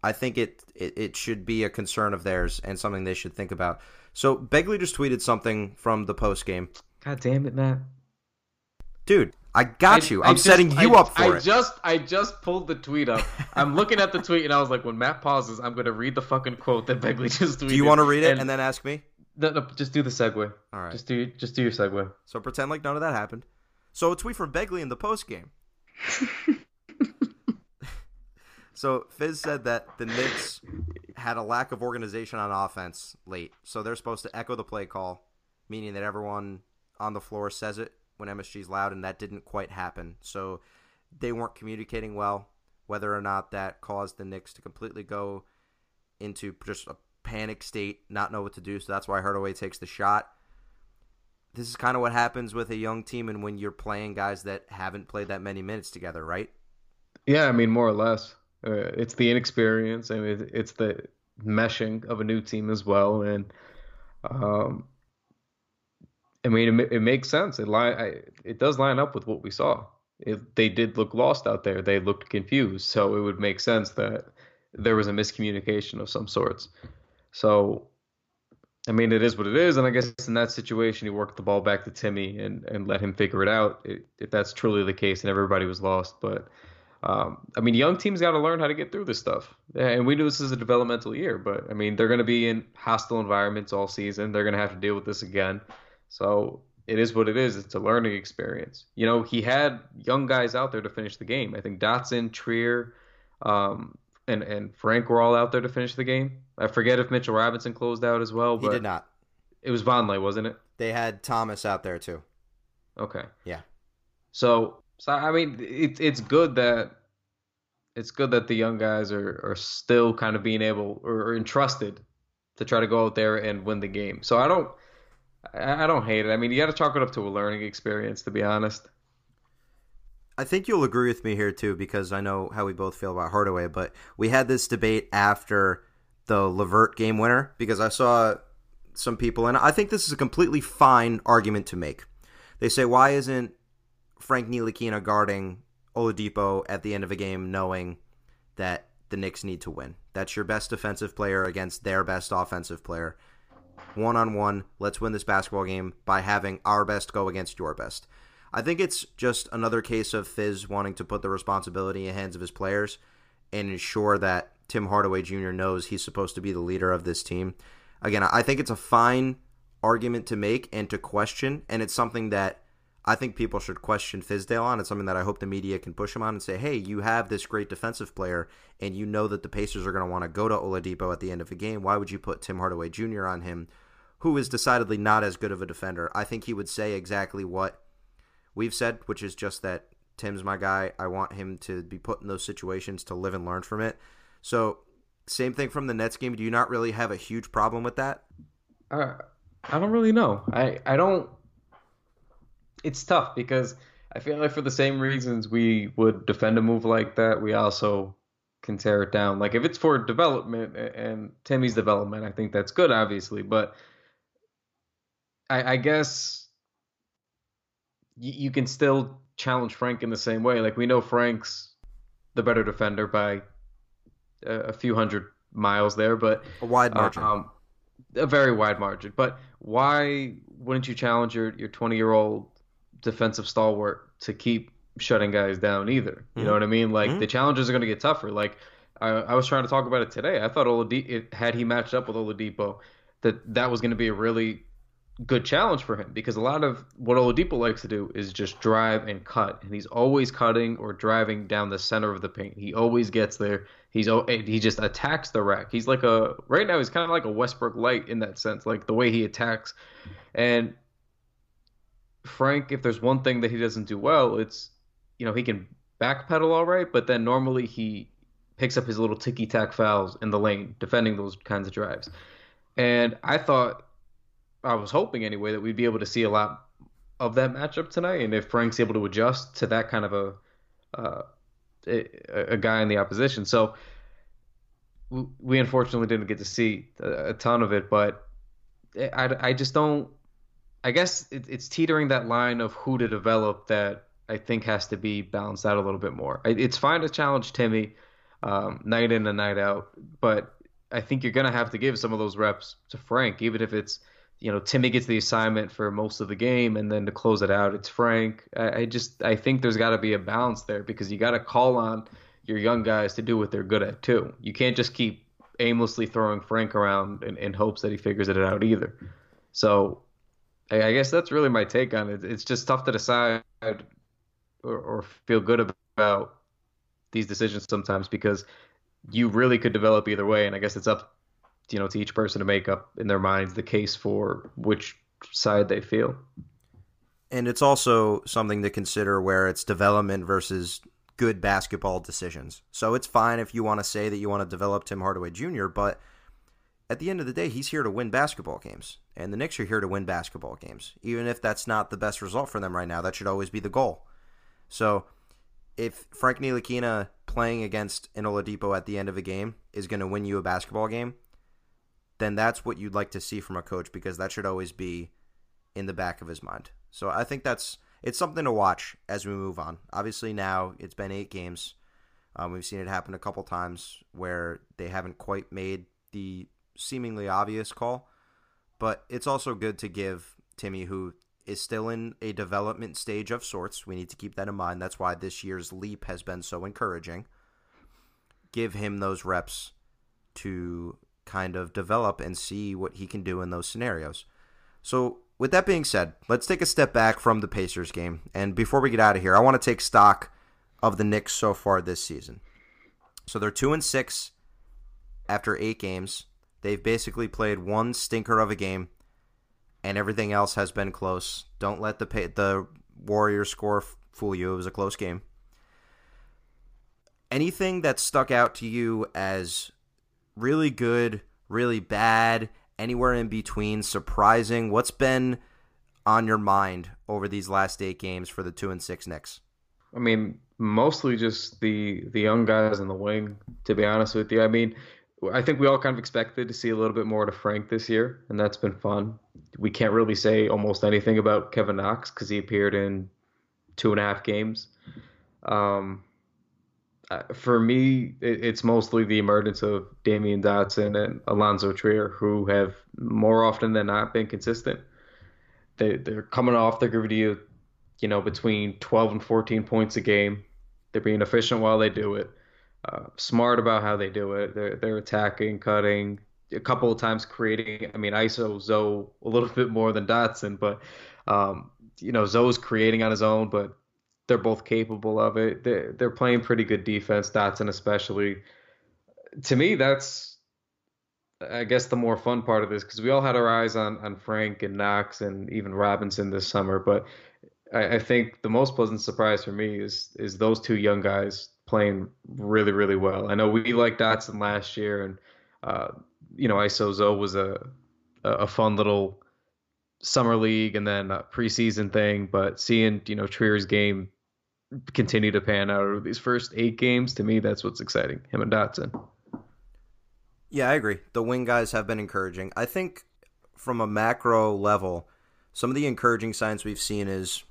[SPEAKER 2] I think it, it, it should be a concern of theirs and something they should think about. So Begley just tweeted something from the post game.
[SPEAKER 3] God damn it, Matt.
[SPEAKER 2] Dude, I got I, you. I'm just, setting you
[SPEAKER 3] I,
[SPEAKER 2] up for
[SPEAKER 3] I
[SPEAKER 2] it.
[SPEAKER 3] just I just pulled the tweet up. I'm looking at the tweet and I was like, when Matt pauses, I'm gonna read the fucking quote that Begley just tweeted.
[SPEAKER 2] Do you want to read it and, and then ask me?
[SPEAKER 3] No, no, just do the segue.
[SPEAKER 2] All right.
[SPEAKER 3] Just do just do your segue.
[SPEAKER 2] So pretend like none of that happened. So a tweet from Begley in the post game. so Fizz said that the Knicks had a lack of organization on offense late, so they're supposed to echo the play call, meaning that everyone on the floor says it when MSG's loud, and that didn't quite happen. So they weren't communicating well. Whether or not that caused the Knicks to completely go into just a panic state, not know what to do. So that's why Hardaway takes the shot this is kind of what happens with a young team and when you're playing guys that haven't played that many minutes together, right?
[SPEAKER 3] Yeah, I mean more or less. Uh, it's the inexperience and it, it's the meshing of a new team as well, and um, I mean, it, it makes sense. It line, I, it does line up with what we saw. It, they did look lost out there. They looked confused. So it would make sense that there was a miscommunication of some sorts. So, I mean, it is what it is. And I guess in that situation, he worked the ball back to Timmy and, and let him figure it out if that's truly the case and everybody was lost. But, um, I mean, young teams got to learn how to get through this stuff. And we knew this is a developmental year, but I mean, they're going to be in hostile environments all season. They're going to have to deal with this again. So it is what it is. It's a learning experience. You know, he had young guys out there to finish the game. I think Dotson, Trier, um, and and Frank were all out there to finish the game. I forget if Mitchell Robinson closed out as well. But
[SPEAKER 2] he did not.
[SPEAKER 3] It was Vonleh, wasn't it?
[SPEAKER 2] They had Thomas out there too.
[SPEAKER 3] Okay.
[SPEAKER 2] Yeah.
[SPEAKER 3] So, so I mean, it's it's good that it's good that the young guys are are still kind of being able or entrusted to try to go out there and win the game. So I don't I don't hate it. I mean, you got to chalk it up to a learning experience, to be honest.
[SPEAKER 2] I think you'll agree with me here too, because I know how we both feel about Hardaway. But we had this debate after the LeVert game winner because I saw some people, and I think this is a completely fine argument to make. They say, why isn't Frank Ntilikina guarding Oladipo at the end of a game, knowing that the Knicks need to win? That's your best defensive player against their best offensive player. One on one, let's win this basketball game by having our best go against your best. I think it's just another case of Fizz wanting to put the responsibility in the hands of his players and ensure that Tim Hardaway Jr. knows he's supposed to be the leader of this team. Again, I think it's a fine argument to make and to question, and it's something that I think people should question Fizdale on. It's something that I hope the media can push him on and say, hey, you have this great defensive player, and you know that the Pacers are going to want to go to Oladipo at the end of a game. Why would you put Tim Hardaway Jr. on him, who is decidedly not as good of a defender? I think he would say exactly what we've said, which is just that Tim's my guy. I want him to be put in those situations to live and learn from it. So, same thing from the Nets game. Do you not really have a huge problem with that?
[SPEAKER 3] Uh, I don't really know. I, I don't. It's tough because I feel like for the same reasons we would defend a move like that, we also can tear it down. Like if it's for development and Timmy's development, I think that's good, obviously. But I, I guess you, you can still challenge Frank in the same way. Like we know Frank's the better defender by a, a few hundred miles there, but
[SPEAKER 2] a wide margin. Um,
[SPEAKER 3] a very wide margin. But why wouldn't you challenge your your 20 year old defensive stalwart to keep shutting guys down either? You mm-hmm. know what I mean? Like mm-hmm. the challenges are going to get tougher. Like I, I, was trying to talk about it today. I thought Oladipo, had he matched up with Oladipo, that that was going to be a really good challenge for him because a lot of what Oladipo likes to do is just drive and cut, and he's always cutting or driving down the center of the paint. He always gets there. He's he just attacks the rack. He's like a right now he's kind of like a Westbrook light in that sense, like the way he attacks. And Frank, if there's one thing that he doesn't do well, it's you know he can backpedal all right, but then normally he picks up his little ticky tack fouls in the lane, defending those kinds of drives. And I thought I was hoping anyway that we'd be able to see a lot of that matchup tonight, and if Frank's able to adjust to that kind of a uh, a, a, guy in the opposition, so we unfortunately didn't get to see a, a ton of it, but I, I just don't. I guess it, it's teetering that line of who to develop that I think has to be balanced out a little bit more. It's fine to challenge Timmy um, night in and night out, but I think you're gonna have to give some of those reps to Frank, even if it's you know Timmy gets the assignment for most of the game, and then to close it out, it's Frank. I, I just I think there's got to be a balance there because you got to call on your young guys to do what they're good at too. You can't just keep aimlessly throwing Frank around in, in hopes that he figures it out either. So I, guess that's really my take on it. It's just tough to decide or, or feel good about these decisions sometimes because you really could develop either way, and I guess it's up you know to each person to make up in their minds the case for which side they feel.
[SPEAKER 2] And it's also something to consider where it's development versus good basketball decisions. So it's fine if you want to say that you want to develop Tim Hardaway Jr., but at the end of the day, he's here to win basketball games. And the Knicks are here to win basketball games. Even if that's not the best result for them right now, that should always be the goal. So if Frank Ntilikina playing against an Oladipo at the end of a game is going to win you a basketball game, then that's what you'd like to see from a coach because that should always be in the back of his mind. So I think that's it's something to watch as we move on. Obviously, now it's been eight games. Um, we've seen it happen a couple times where they haven't quite made the seemingly obvious call, but it's also good to give Timmy, who is still in a development stage of sorts. We need to keep that in mind. That's why this year's leap has been so encouraging. Give him those reps to kind of develop and see what he can do in those scenarios. So, with that being said, let's take a step back from the Pacers game. And before we get out of here, I want to take stock of the Knicks so far this season. So they're 2 and 6 after 8 games. They've basically played one stinker of a game and everything else has been close. Don't let the the Warriors score fool you. It was a close game. Anything that stuck out to you as really good, really bad, anywhere in between, surprising? What's been on your mind over these last eight games for the two and six Knicks?
[SPEAKER 3] I mean, mostly just the the young guys in the wing. To be honest with you, I mean, I think we all kind of expected to see a little bit more to Frank this year, and that's been fun. We can't really say almost anything about Kevin Knox because he appeared in two and a half games. Um, for me, it's mostly the emergence of Damyean Dotson and Alonzo Trier, who have more often than not been consistent. They, they're coming off, they're giving you, you know, between 12 and 14 points a game. They're being efficient while they do it uh, smart about how they do it. They're they're attacking, cutting, a couple of times creating. I mean, ISO Zo a little bit more than Dotson, but um, you know Zo's creating on his own, but they're both capable of it. They're they're playing pretty good defense, Dotson especially. To me, that's I guess the more fun part of this because we all had our eyes on on Frank and Knox and even Robinson this summer, but I, I think the most pleasant surprise for me is is those two young guys playing really, really well. I know we liked Dotson last year, and uh, you know, ISOZO was a a fun little summer league and then preseason thing. But seeing you know Trier's game continue to pan out over these first eight games, to me, that's what's exciting. Him and Dotson.
[SPEAKER 2] Yeah, I agree. The wing guys have been encouraging. I think from a macro level, some of the encouraging signs we've seen is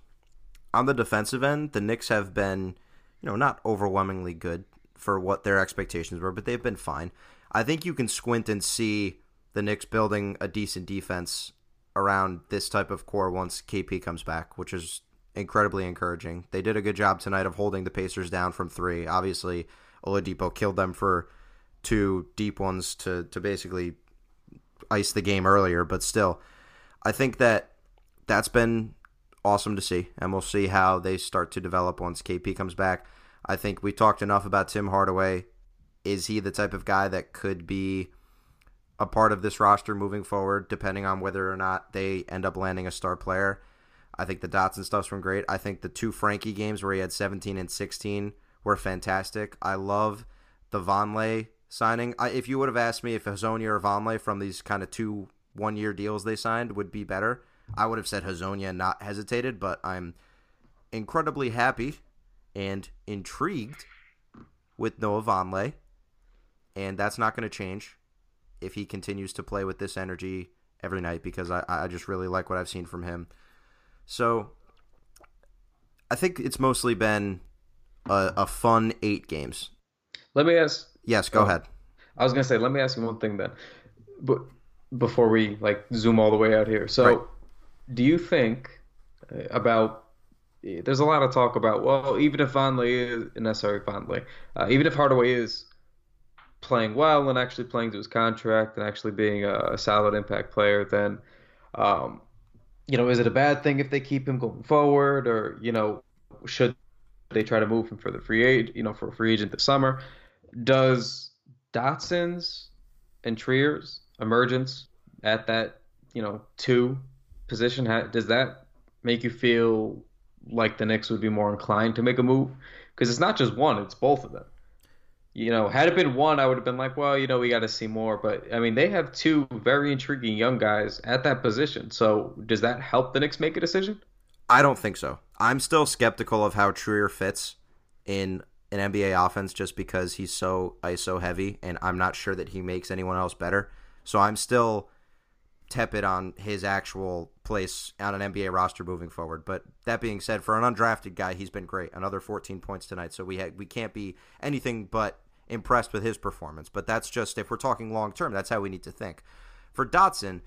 [SPEAKER 2] on the defensive end, the Knicks have been you know, not overwhelmingly good for what their expectations were, but they've been fine. I think you can squint and see the Knicks building a decent defense around this type of core once KP comes back, which is incredibly encouraging. They did a good job tonight of holding the Pacers down from three. Obviously, Oladipo killed them for two deep ones to to basically ice the game earlier, but still, I think that that's been awesome to see, and we'll see how they start to develop once KP comes back. I think we talked enough about Tim Hardaway. Is he the type of guy that could be a part of this roster moving forward, depending on whether or not they end up landing a star player? I think the Dotson stuff's been great. I think the two Frankie games where he had 17 and 16 were fantastic. I love the Vonleh signing. I, if you would have asked me if Hezonja or Vonleh from these kind of two one year deals they signed would be better, I would have said Hezonja and not hesitated, but I'm incredibly happy and intrigued with Noah Vonleh, and that's not going to change if he continues to play with this energy every night because I, I just really like what I've seen from him. So I think it's mostly been a, a fun eight games.
[SPEAKER 3] Let me ask.
[SPEAKER 2] Yes, go oh, ahead.
[SPEAKER 3] I was gonna say, let me ask you one thing then, but before we like zoom all the way out here. So, right. Do you think uh, about there's a lot of talk about well, even if Vonleh is necessarily Vonleh, uh, even if Hardaway is playing well and actually playing to his contract and actually being a, a solid impact player, then um, you know, is it a bad thing if they keep him going forward, or you know, should they try to move him for the free agent, you know, for a free agent this summer? Does Dotson's and Trier's emergence at that you know two position does that make you feel like the Knicks would be more inclined to make a move because it's not just one; it's both of them. You know, had it been one, I would have been like, well, you know, we got to see more. But I mean, they have two very intriguing young guys at that position. So does that help the Knicks make a decision?
[SPEAKER 2] I don't think so. I'm still skeptical of how Trier fits in an NBA offense just because he's so ISO heavy, and I'm not sure that he makes anyone else better. So I'm still tepid on his actual place on an NBA roster moving forward. But that being said, for an undrafted guy, he's been great. Another 14 points tonight, so we ha- we can't be anything but impressed with his performance. But that's just if we're talking long term, that's how we need to think. For Dotson,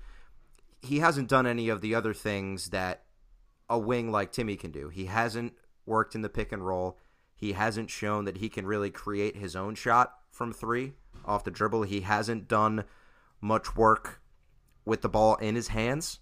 [SPEAKER 2] he hasn't done any of the other things that a wing like Timmy can do. He hasn't worked in the pick and roll. He hasn't shown that he can really create his own shot from three off the dribble. He hasn't done much work with the ball in his hands.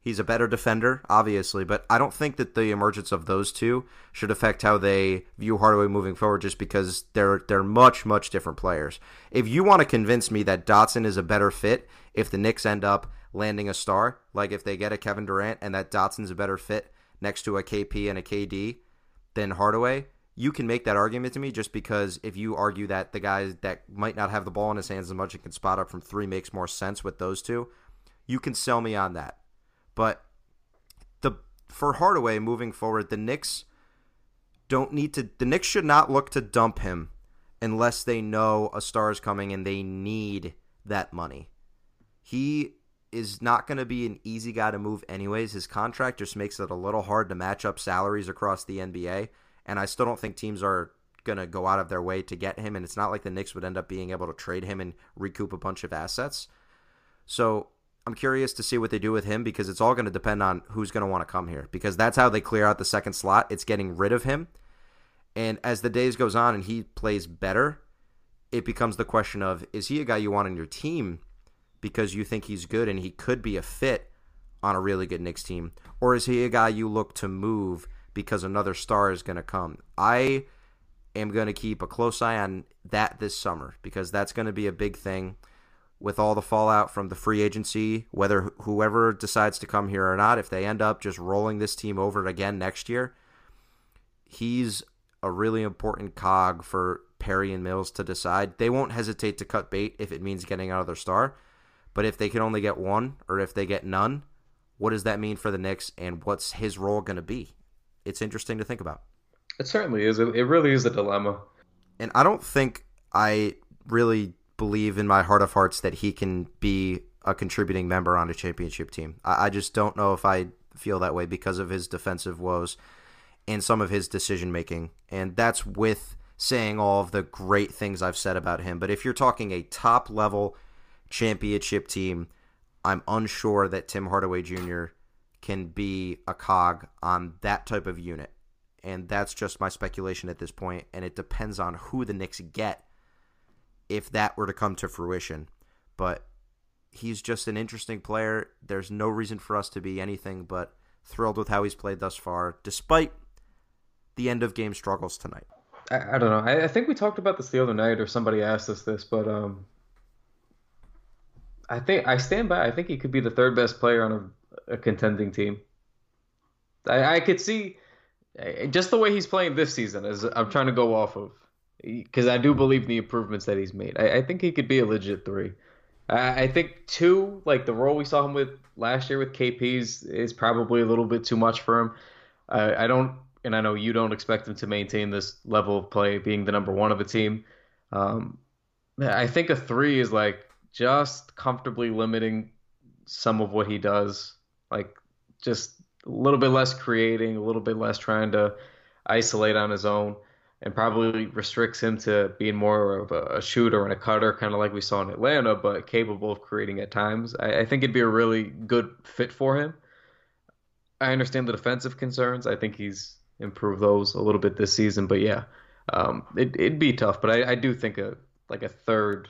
[SPEAKER 2] He's a better defender, obviously, but I don't think that the emergence of those two should affect how they view Hardaway moving forward just because they're they're much, much different players. If you want to convince me that Dotson is a better fit if the Knicks end up landing a star, like if they get a Kevin Durant and that Dotson's a better fit next to a KP and a KD than Hardaway, you can make that argument to me just because if you argue that the guy that might not have the ball in his hands as much and can spot up from three makes more sense with those two, you can sell me on that. But the for Hardaway moving forward, the Knicks don't need to the Knicks should not look to dump him unless they know a star is coming and they need that money. He is not going to be an easy guy to move anyways. His contract just makes it a little hard to match up salaries across the NBA, and I still don't think teams are going to go out of their way to get him and it's not like the Knicks would end up being able to trade him and recoup a bunch of assets. So, I'm curious to see what they do with him because it's all going to depend on who's going to want to come here because that's how they clear out the second slot. It's getting rid of him. And as the days goes on and he plays better, it becomes the question of is he a guy you want on your team because you think he's good and he could be a fit on a really good Knicks team? Or is he a guy you look to move because another star is going to come? I am going to keep a close eye on that this summer because that's going to be a big thing with all the fallout from the free agency, whether whoever decides to come here or not, if they end up just rolling this team over again next year, he's a really important cog for Perry and Mills to decide. They won't hesitate to cut bait if it means getting another star. But if they can only get one or if they get none, what does that mean for the Knicks and what's his role going to be? It's interesting to think about.
[SPEAKER 3] It certainly is. It really is a dilemma.
[SPEAKER 2] And I don't think I really believe in my heart of hearts that he can be a contributing member on a championship team. I, I just don't know if I feel that way because of his defensive woes and some of his decision making. And that's with saying all of the great things I've said about him. But if you're talking a top level championship team, I'm unsure that Tim Hardaway Jr. can be a cog on that type of unit. And that's just my speculation at this point, and it depends on who the Knicks get if that were to come to fruition. But he's just an interesting player. There's no reason for us to be anything but thrilled with how he's played thus far, despite the end of game struggles tonight.
[SPEAKER 3] I, I don't know. I, I, think we talked about this the other night, or somebody asked us this, but um, I think I stand by. I think he could be the third best player on a, a contending team. I, I could see just the way he's playing this season. Is I'm trying to go off of, because I do believe the improvements that he's made. I, I think he could be a legit three. I, I, think two, like the role we saw him with last year with KP's, is probably a little bit too much for him. I don't, and I know you don't expect him to maintain this level of play, being the number one of a team. Um, I think a three is like just comfortably limiting some of what he does, like just a little bit less creating, a little bit less trying to isolate on his own, and probably restricts him to being more of a, shooter and a cutter, kind of like we saw in Atlanta, but capable of creating at times. I, I think it'd be a really good fit for him. I understand the defensive concerns. I think he's improved those a little bit this season, but yeah, um, it, would be tough. But I, I do think a like a third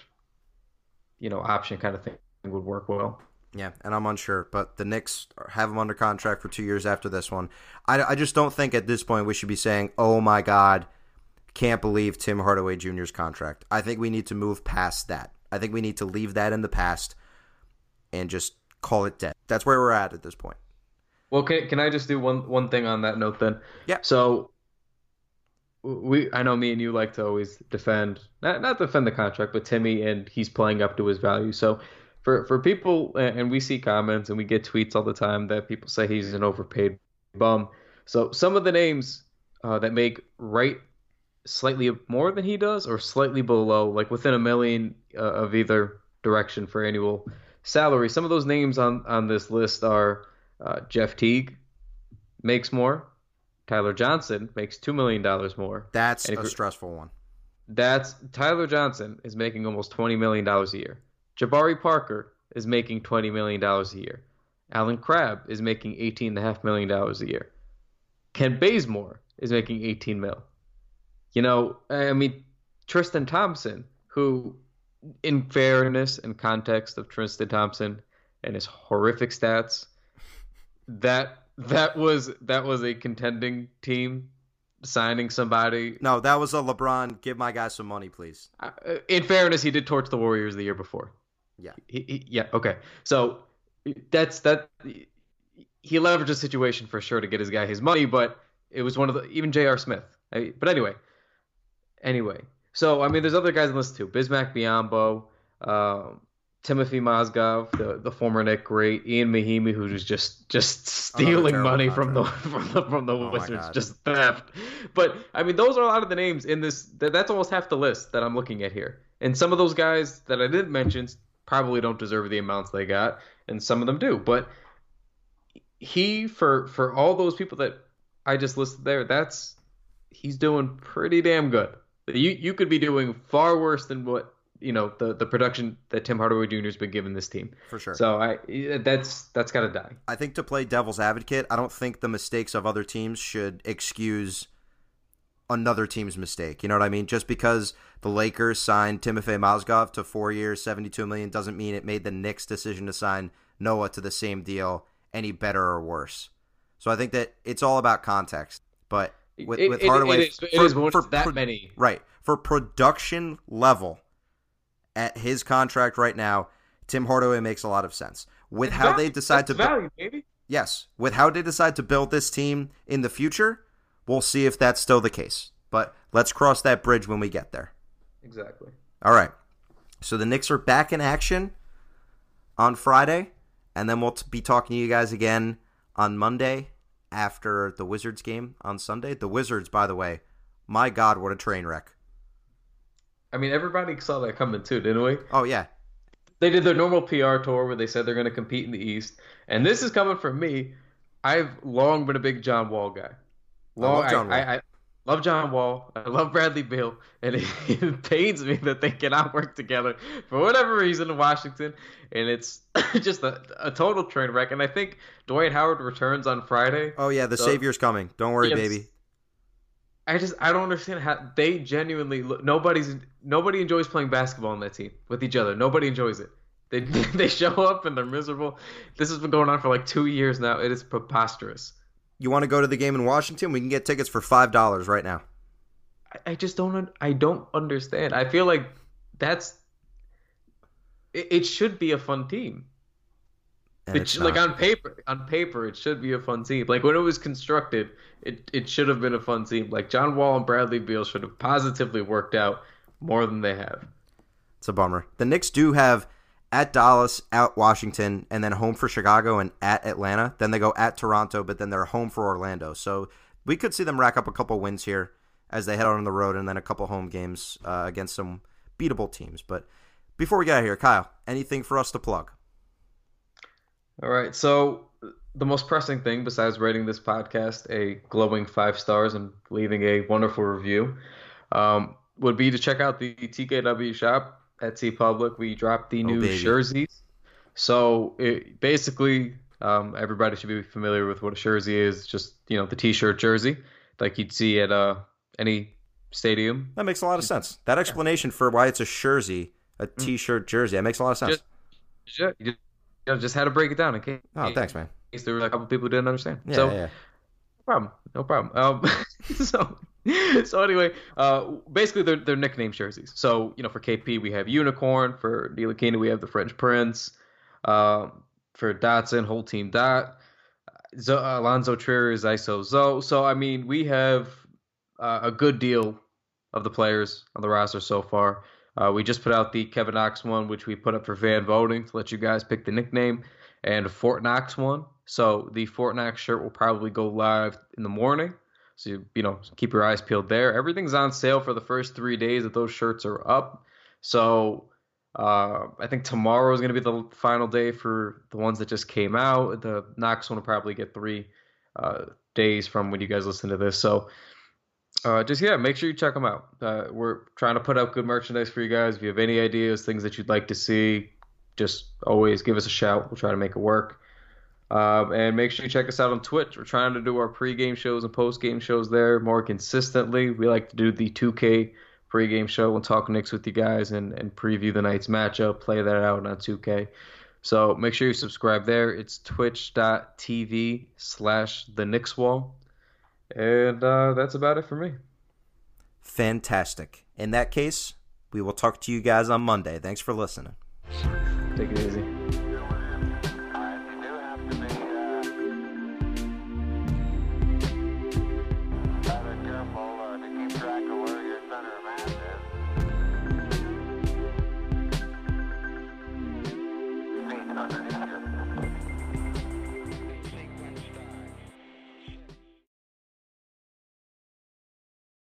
[SPEAKER 3] you know option kind of thing would work well.
[SPEAKER 2] Yeah, and I'm unsure, but the Knicks have him under contract for two years after this one. I, I just don't think at this point we should be saying, "Oh my God, can't believe Tim Hardaway Jr.'s contract." I think we need to move past that. I think we need to leave that in the past and just call it dead. That's where we're at at this point.
[SPEAKER 3] Well, can, can I just do one one thing on that note then?
[SPEAKER 2] Yeah.
[SPEAKER 3] So we I know me and you like to always defend not not defend the contract, but Timmy and he's playing up to his value. So for for people and we see comments and we get tweets all the time that people say he's an overpaid bum. So some of the names uh, that make right slightly more than he does or slightly below, like within a million uh, of either direction for annual salary, some of those names on on this list are uh, Jeff Teague makes more. Tyler Johnson makes two million dollars more.
[SPEAKER 2] That's a stressful one.
[SPEAKER 3] That's Tyler Johnson is making almost twenty million dollars a year. Jabari Parker is making twenty million dollars a year. Allen Crabbe is making eighteen and a half million dollars a year. Kent Bazemore is making eighteen mil. You know, I mean Tristan Thompson, who, in fairness and context of Tristan Thompson and his horrific stats, that that was that was a contending team signing somebody
[SPEAKER 2] No, that was a LeBron. Give my guy some money, please.
[SPEAKER 3] uh, in fairness, he did torch the Warriors the year before.
[SPEAKER 2] Yeah.
[SPEAKER 3] He, he, yeah. Okay. So that's that. He leveraged a situation for sure to get his guy his money, but it was one of the even J.R. Smith. I, but anyway, anyway. So I mean, there's other guys on this too. Bismack Biyombo, um, Timofey Mozgov, the the former Knick great, Ian Mahinmi, who was just just stealing money from the from the from the
[SPEAKER 2] Oh
[SPEAKER 3] Wizards, just theft. But I mean, those are a lot of the names in this. That, that's almost half the list that I'm looking at here. And some of those guys that I didn't mention probably don't deserve the amounts they got, and some of them do. But he, for for all those people that I just listed there, that's he's doing pretty damn good. You you could be doing far worse than what you know the the production that Tim Hardaway Jr. has been giving this team.
[SPEAKER 2] For sure.
[SPEAKER 3] So I that's that's got to die.
[SPEAKER 2] I think to play devil's advocate, I don't think the mistakes of other teams should excuse another team's mistake. You know what I mean? Just because the Lakers signed Timofey Mozgov to four years, seventy-two million, doesn't mean it made the Knicks' decision to sign Noah to the same deal any better or worse. So I think that it's all about context. But with,
[SPEAKER 3] It-
[SPEAKER 2] with
[SPEAKER 3] it-
[SPEAKER 2] Hardaway,
[SPEAKER 3] it is, it is, but when it's that
[SPEAKER 2] pro-
[SPEAKER 3] many.
[SPEAKER 2] right for production level at his contract right now, Tim Hardaway makes a lot of sense. With how they
[SPEAKER 3] Value.
[SPEAKER 2] decide to
[SPEAKER 3] value, baby.
[SPEAKER 2] Yes, with how they decide to build this team in the future, we'll see if that's still the case. But let's cross that bridge when we get there.
[SPEAKER 3] Exactly.
[SPEAKER 2] All right. So the Knicks are back in action on Friday, and then we'll t- be talking to you guys again on Monday after the Wizards game on Sunday. The Wizards, by the way, my God, what a train wreck.
[SPEAKER 3] I mean, everybody saw that coming too, didn't we?
[SPEAKER 2] Oh, yeah.
[SPEAKER 3] They did their normal PR tour where they said they're going to compete in the East, and this is coming from me. I've long been a big John Wall guy. Long,
[SPEAKER 2] love John Wall.
[SPEAKER 3] I, I love John Wall. I love Bradley Beal, and it, it pains me that they cannot work together for whatever reason in Washington, and it's just a, a total train wreck. And I think Dwight Howard returns on Friday.
[SPEAKER 2] Oh, yeah, the
[SPEAKER 3] So-
[SPEAKER 2] Savior's coming. Don't worry,
[SPEAKER 3] Yes.
[SPEAKER 2] baby.
[SPEAKER 3] I just I don't understand how they genuinely look. Nobody's nobody enjoys playing basketball on that team with each other. Nobody enjoys it. They they show up and they're miserable. This has been going on for like two years now. It is preposterous.
[SPEAKER 2] You want to go to the game in Washington? We can get tickets for $5 right now.
[SPEAKER 3] I, I just don't I don't understand. I feel like that's it, it should be a fun team.
[SPEAKER 2] And
[SPEAKER 3] It like on paper, on paper, it should be a fun team. Like when it was constructed, it it should have been a fun team. Like John Wall and Bradley Beal should have positively worked out more than they have.
[SPEAKER 2] It's a bummer. The Knicks do have at Dallas, at Washington, and then home for Chicago and at Atlanta. Then they go at Toronto, but then they're home for Orlando. So we could see them rack up a couple wins here as they head out on the road and then a couple home games uh, against some beatable teams. But before we get out here, Kyle, anything for us to plug?
[SPEAKER 3] All right. So the most pressing thing, besides rating this podcast a glowing five stars and leaving a wonderful review, um, would be to check out the TKW shop at T Public. We dropped the new
[SPEAKER 2] baby.
[SPEAKER 3] jerseys. So it, basically, um, everybody should be familiar with what a jersey is. Just you know, the T-shirt jersey, like you'd see at uh, any stadium.
[SPEAKER 2] That makes a lot of sense. That explanation for why it's a jersey, a T-shirt jersey, that makes a lot of sense.
[SPEAKER 3] Just- Yeah, you just, you know, just had to break it down in case,
[SPEAKER 2] oh, thanks, man.
[SPEAKER 3] in case there were a couple people who didn't understand.
[SPEAKER 2] Yeah,
[SPEAKER 3] so,
[SPEAKER 2] yeah, No
[SPEAKER 3] problem. No problem. Um, so, so anyway, uh, basically they're, they're nickname jerseys. So, you know, for KP we have Unicorn. For Ntilikina we have the French Prince. Um, for Dotson, whole team Dot. Zo- Alonzo Trier is ISO Zo. So, I mean, we have uh, a good deal of the players on the roster so far. Uh, we just put out the Kevin Knox one, which we put up for fan voting to let you guys pick the nickname, and a Fort Knox one. So the Fort Knox shirt will probably go live in the morning. So you, you know, keep your eyes peeled there. Everything's on sale for the first three days that those shirts are up. So Uh, I think tomorrow is going to be the final day for the ones that just came out. The Knox one will probably get three uh, days from when you guys listen to this. So uh, just yeah, make sure you check them out. Uh, we're trying to put out good merchandise for you guys. If you have any ideas, things that you'd like to see, just always give us a shout. We'll try to make it work. Um, and make sure you check us out on Twitch. We're trying to do our pre-game shows and post-game shows there more consistently. We like to do the 2K pre-game show and talk Knicks with you guys and, and preview the night's matchup, play that out on 2K. So make sure you subscribe there. It's twitch.tv slash the Knicks wall. And uh, that's about it for me.
[SPEAKER 2] Fantastic. In that case, we will talk to you guys on Monday. Thanks for listening.
[SPEAKER 3] Take it easy.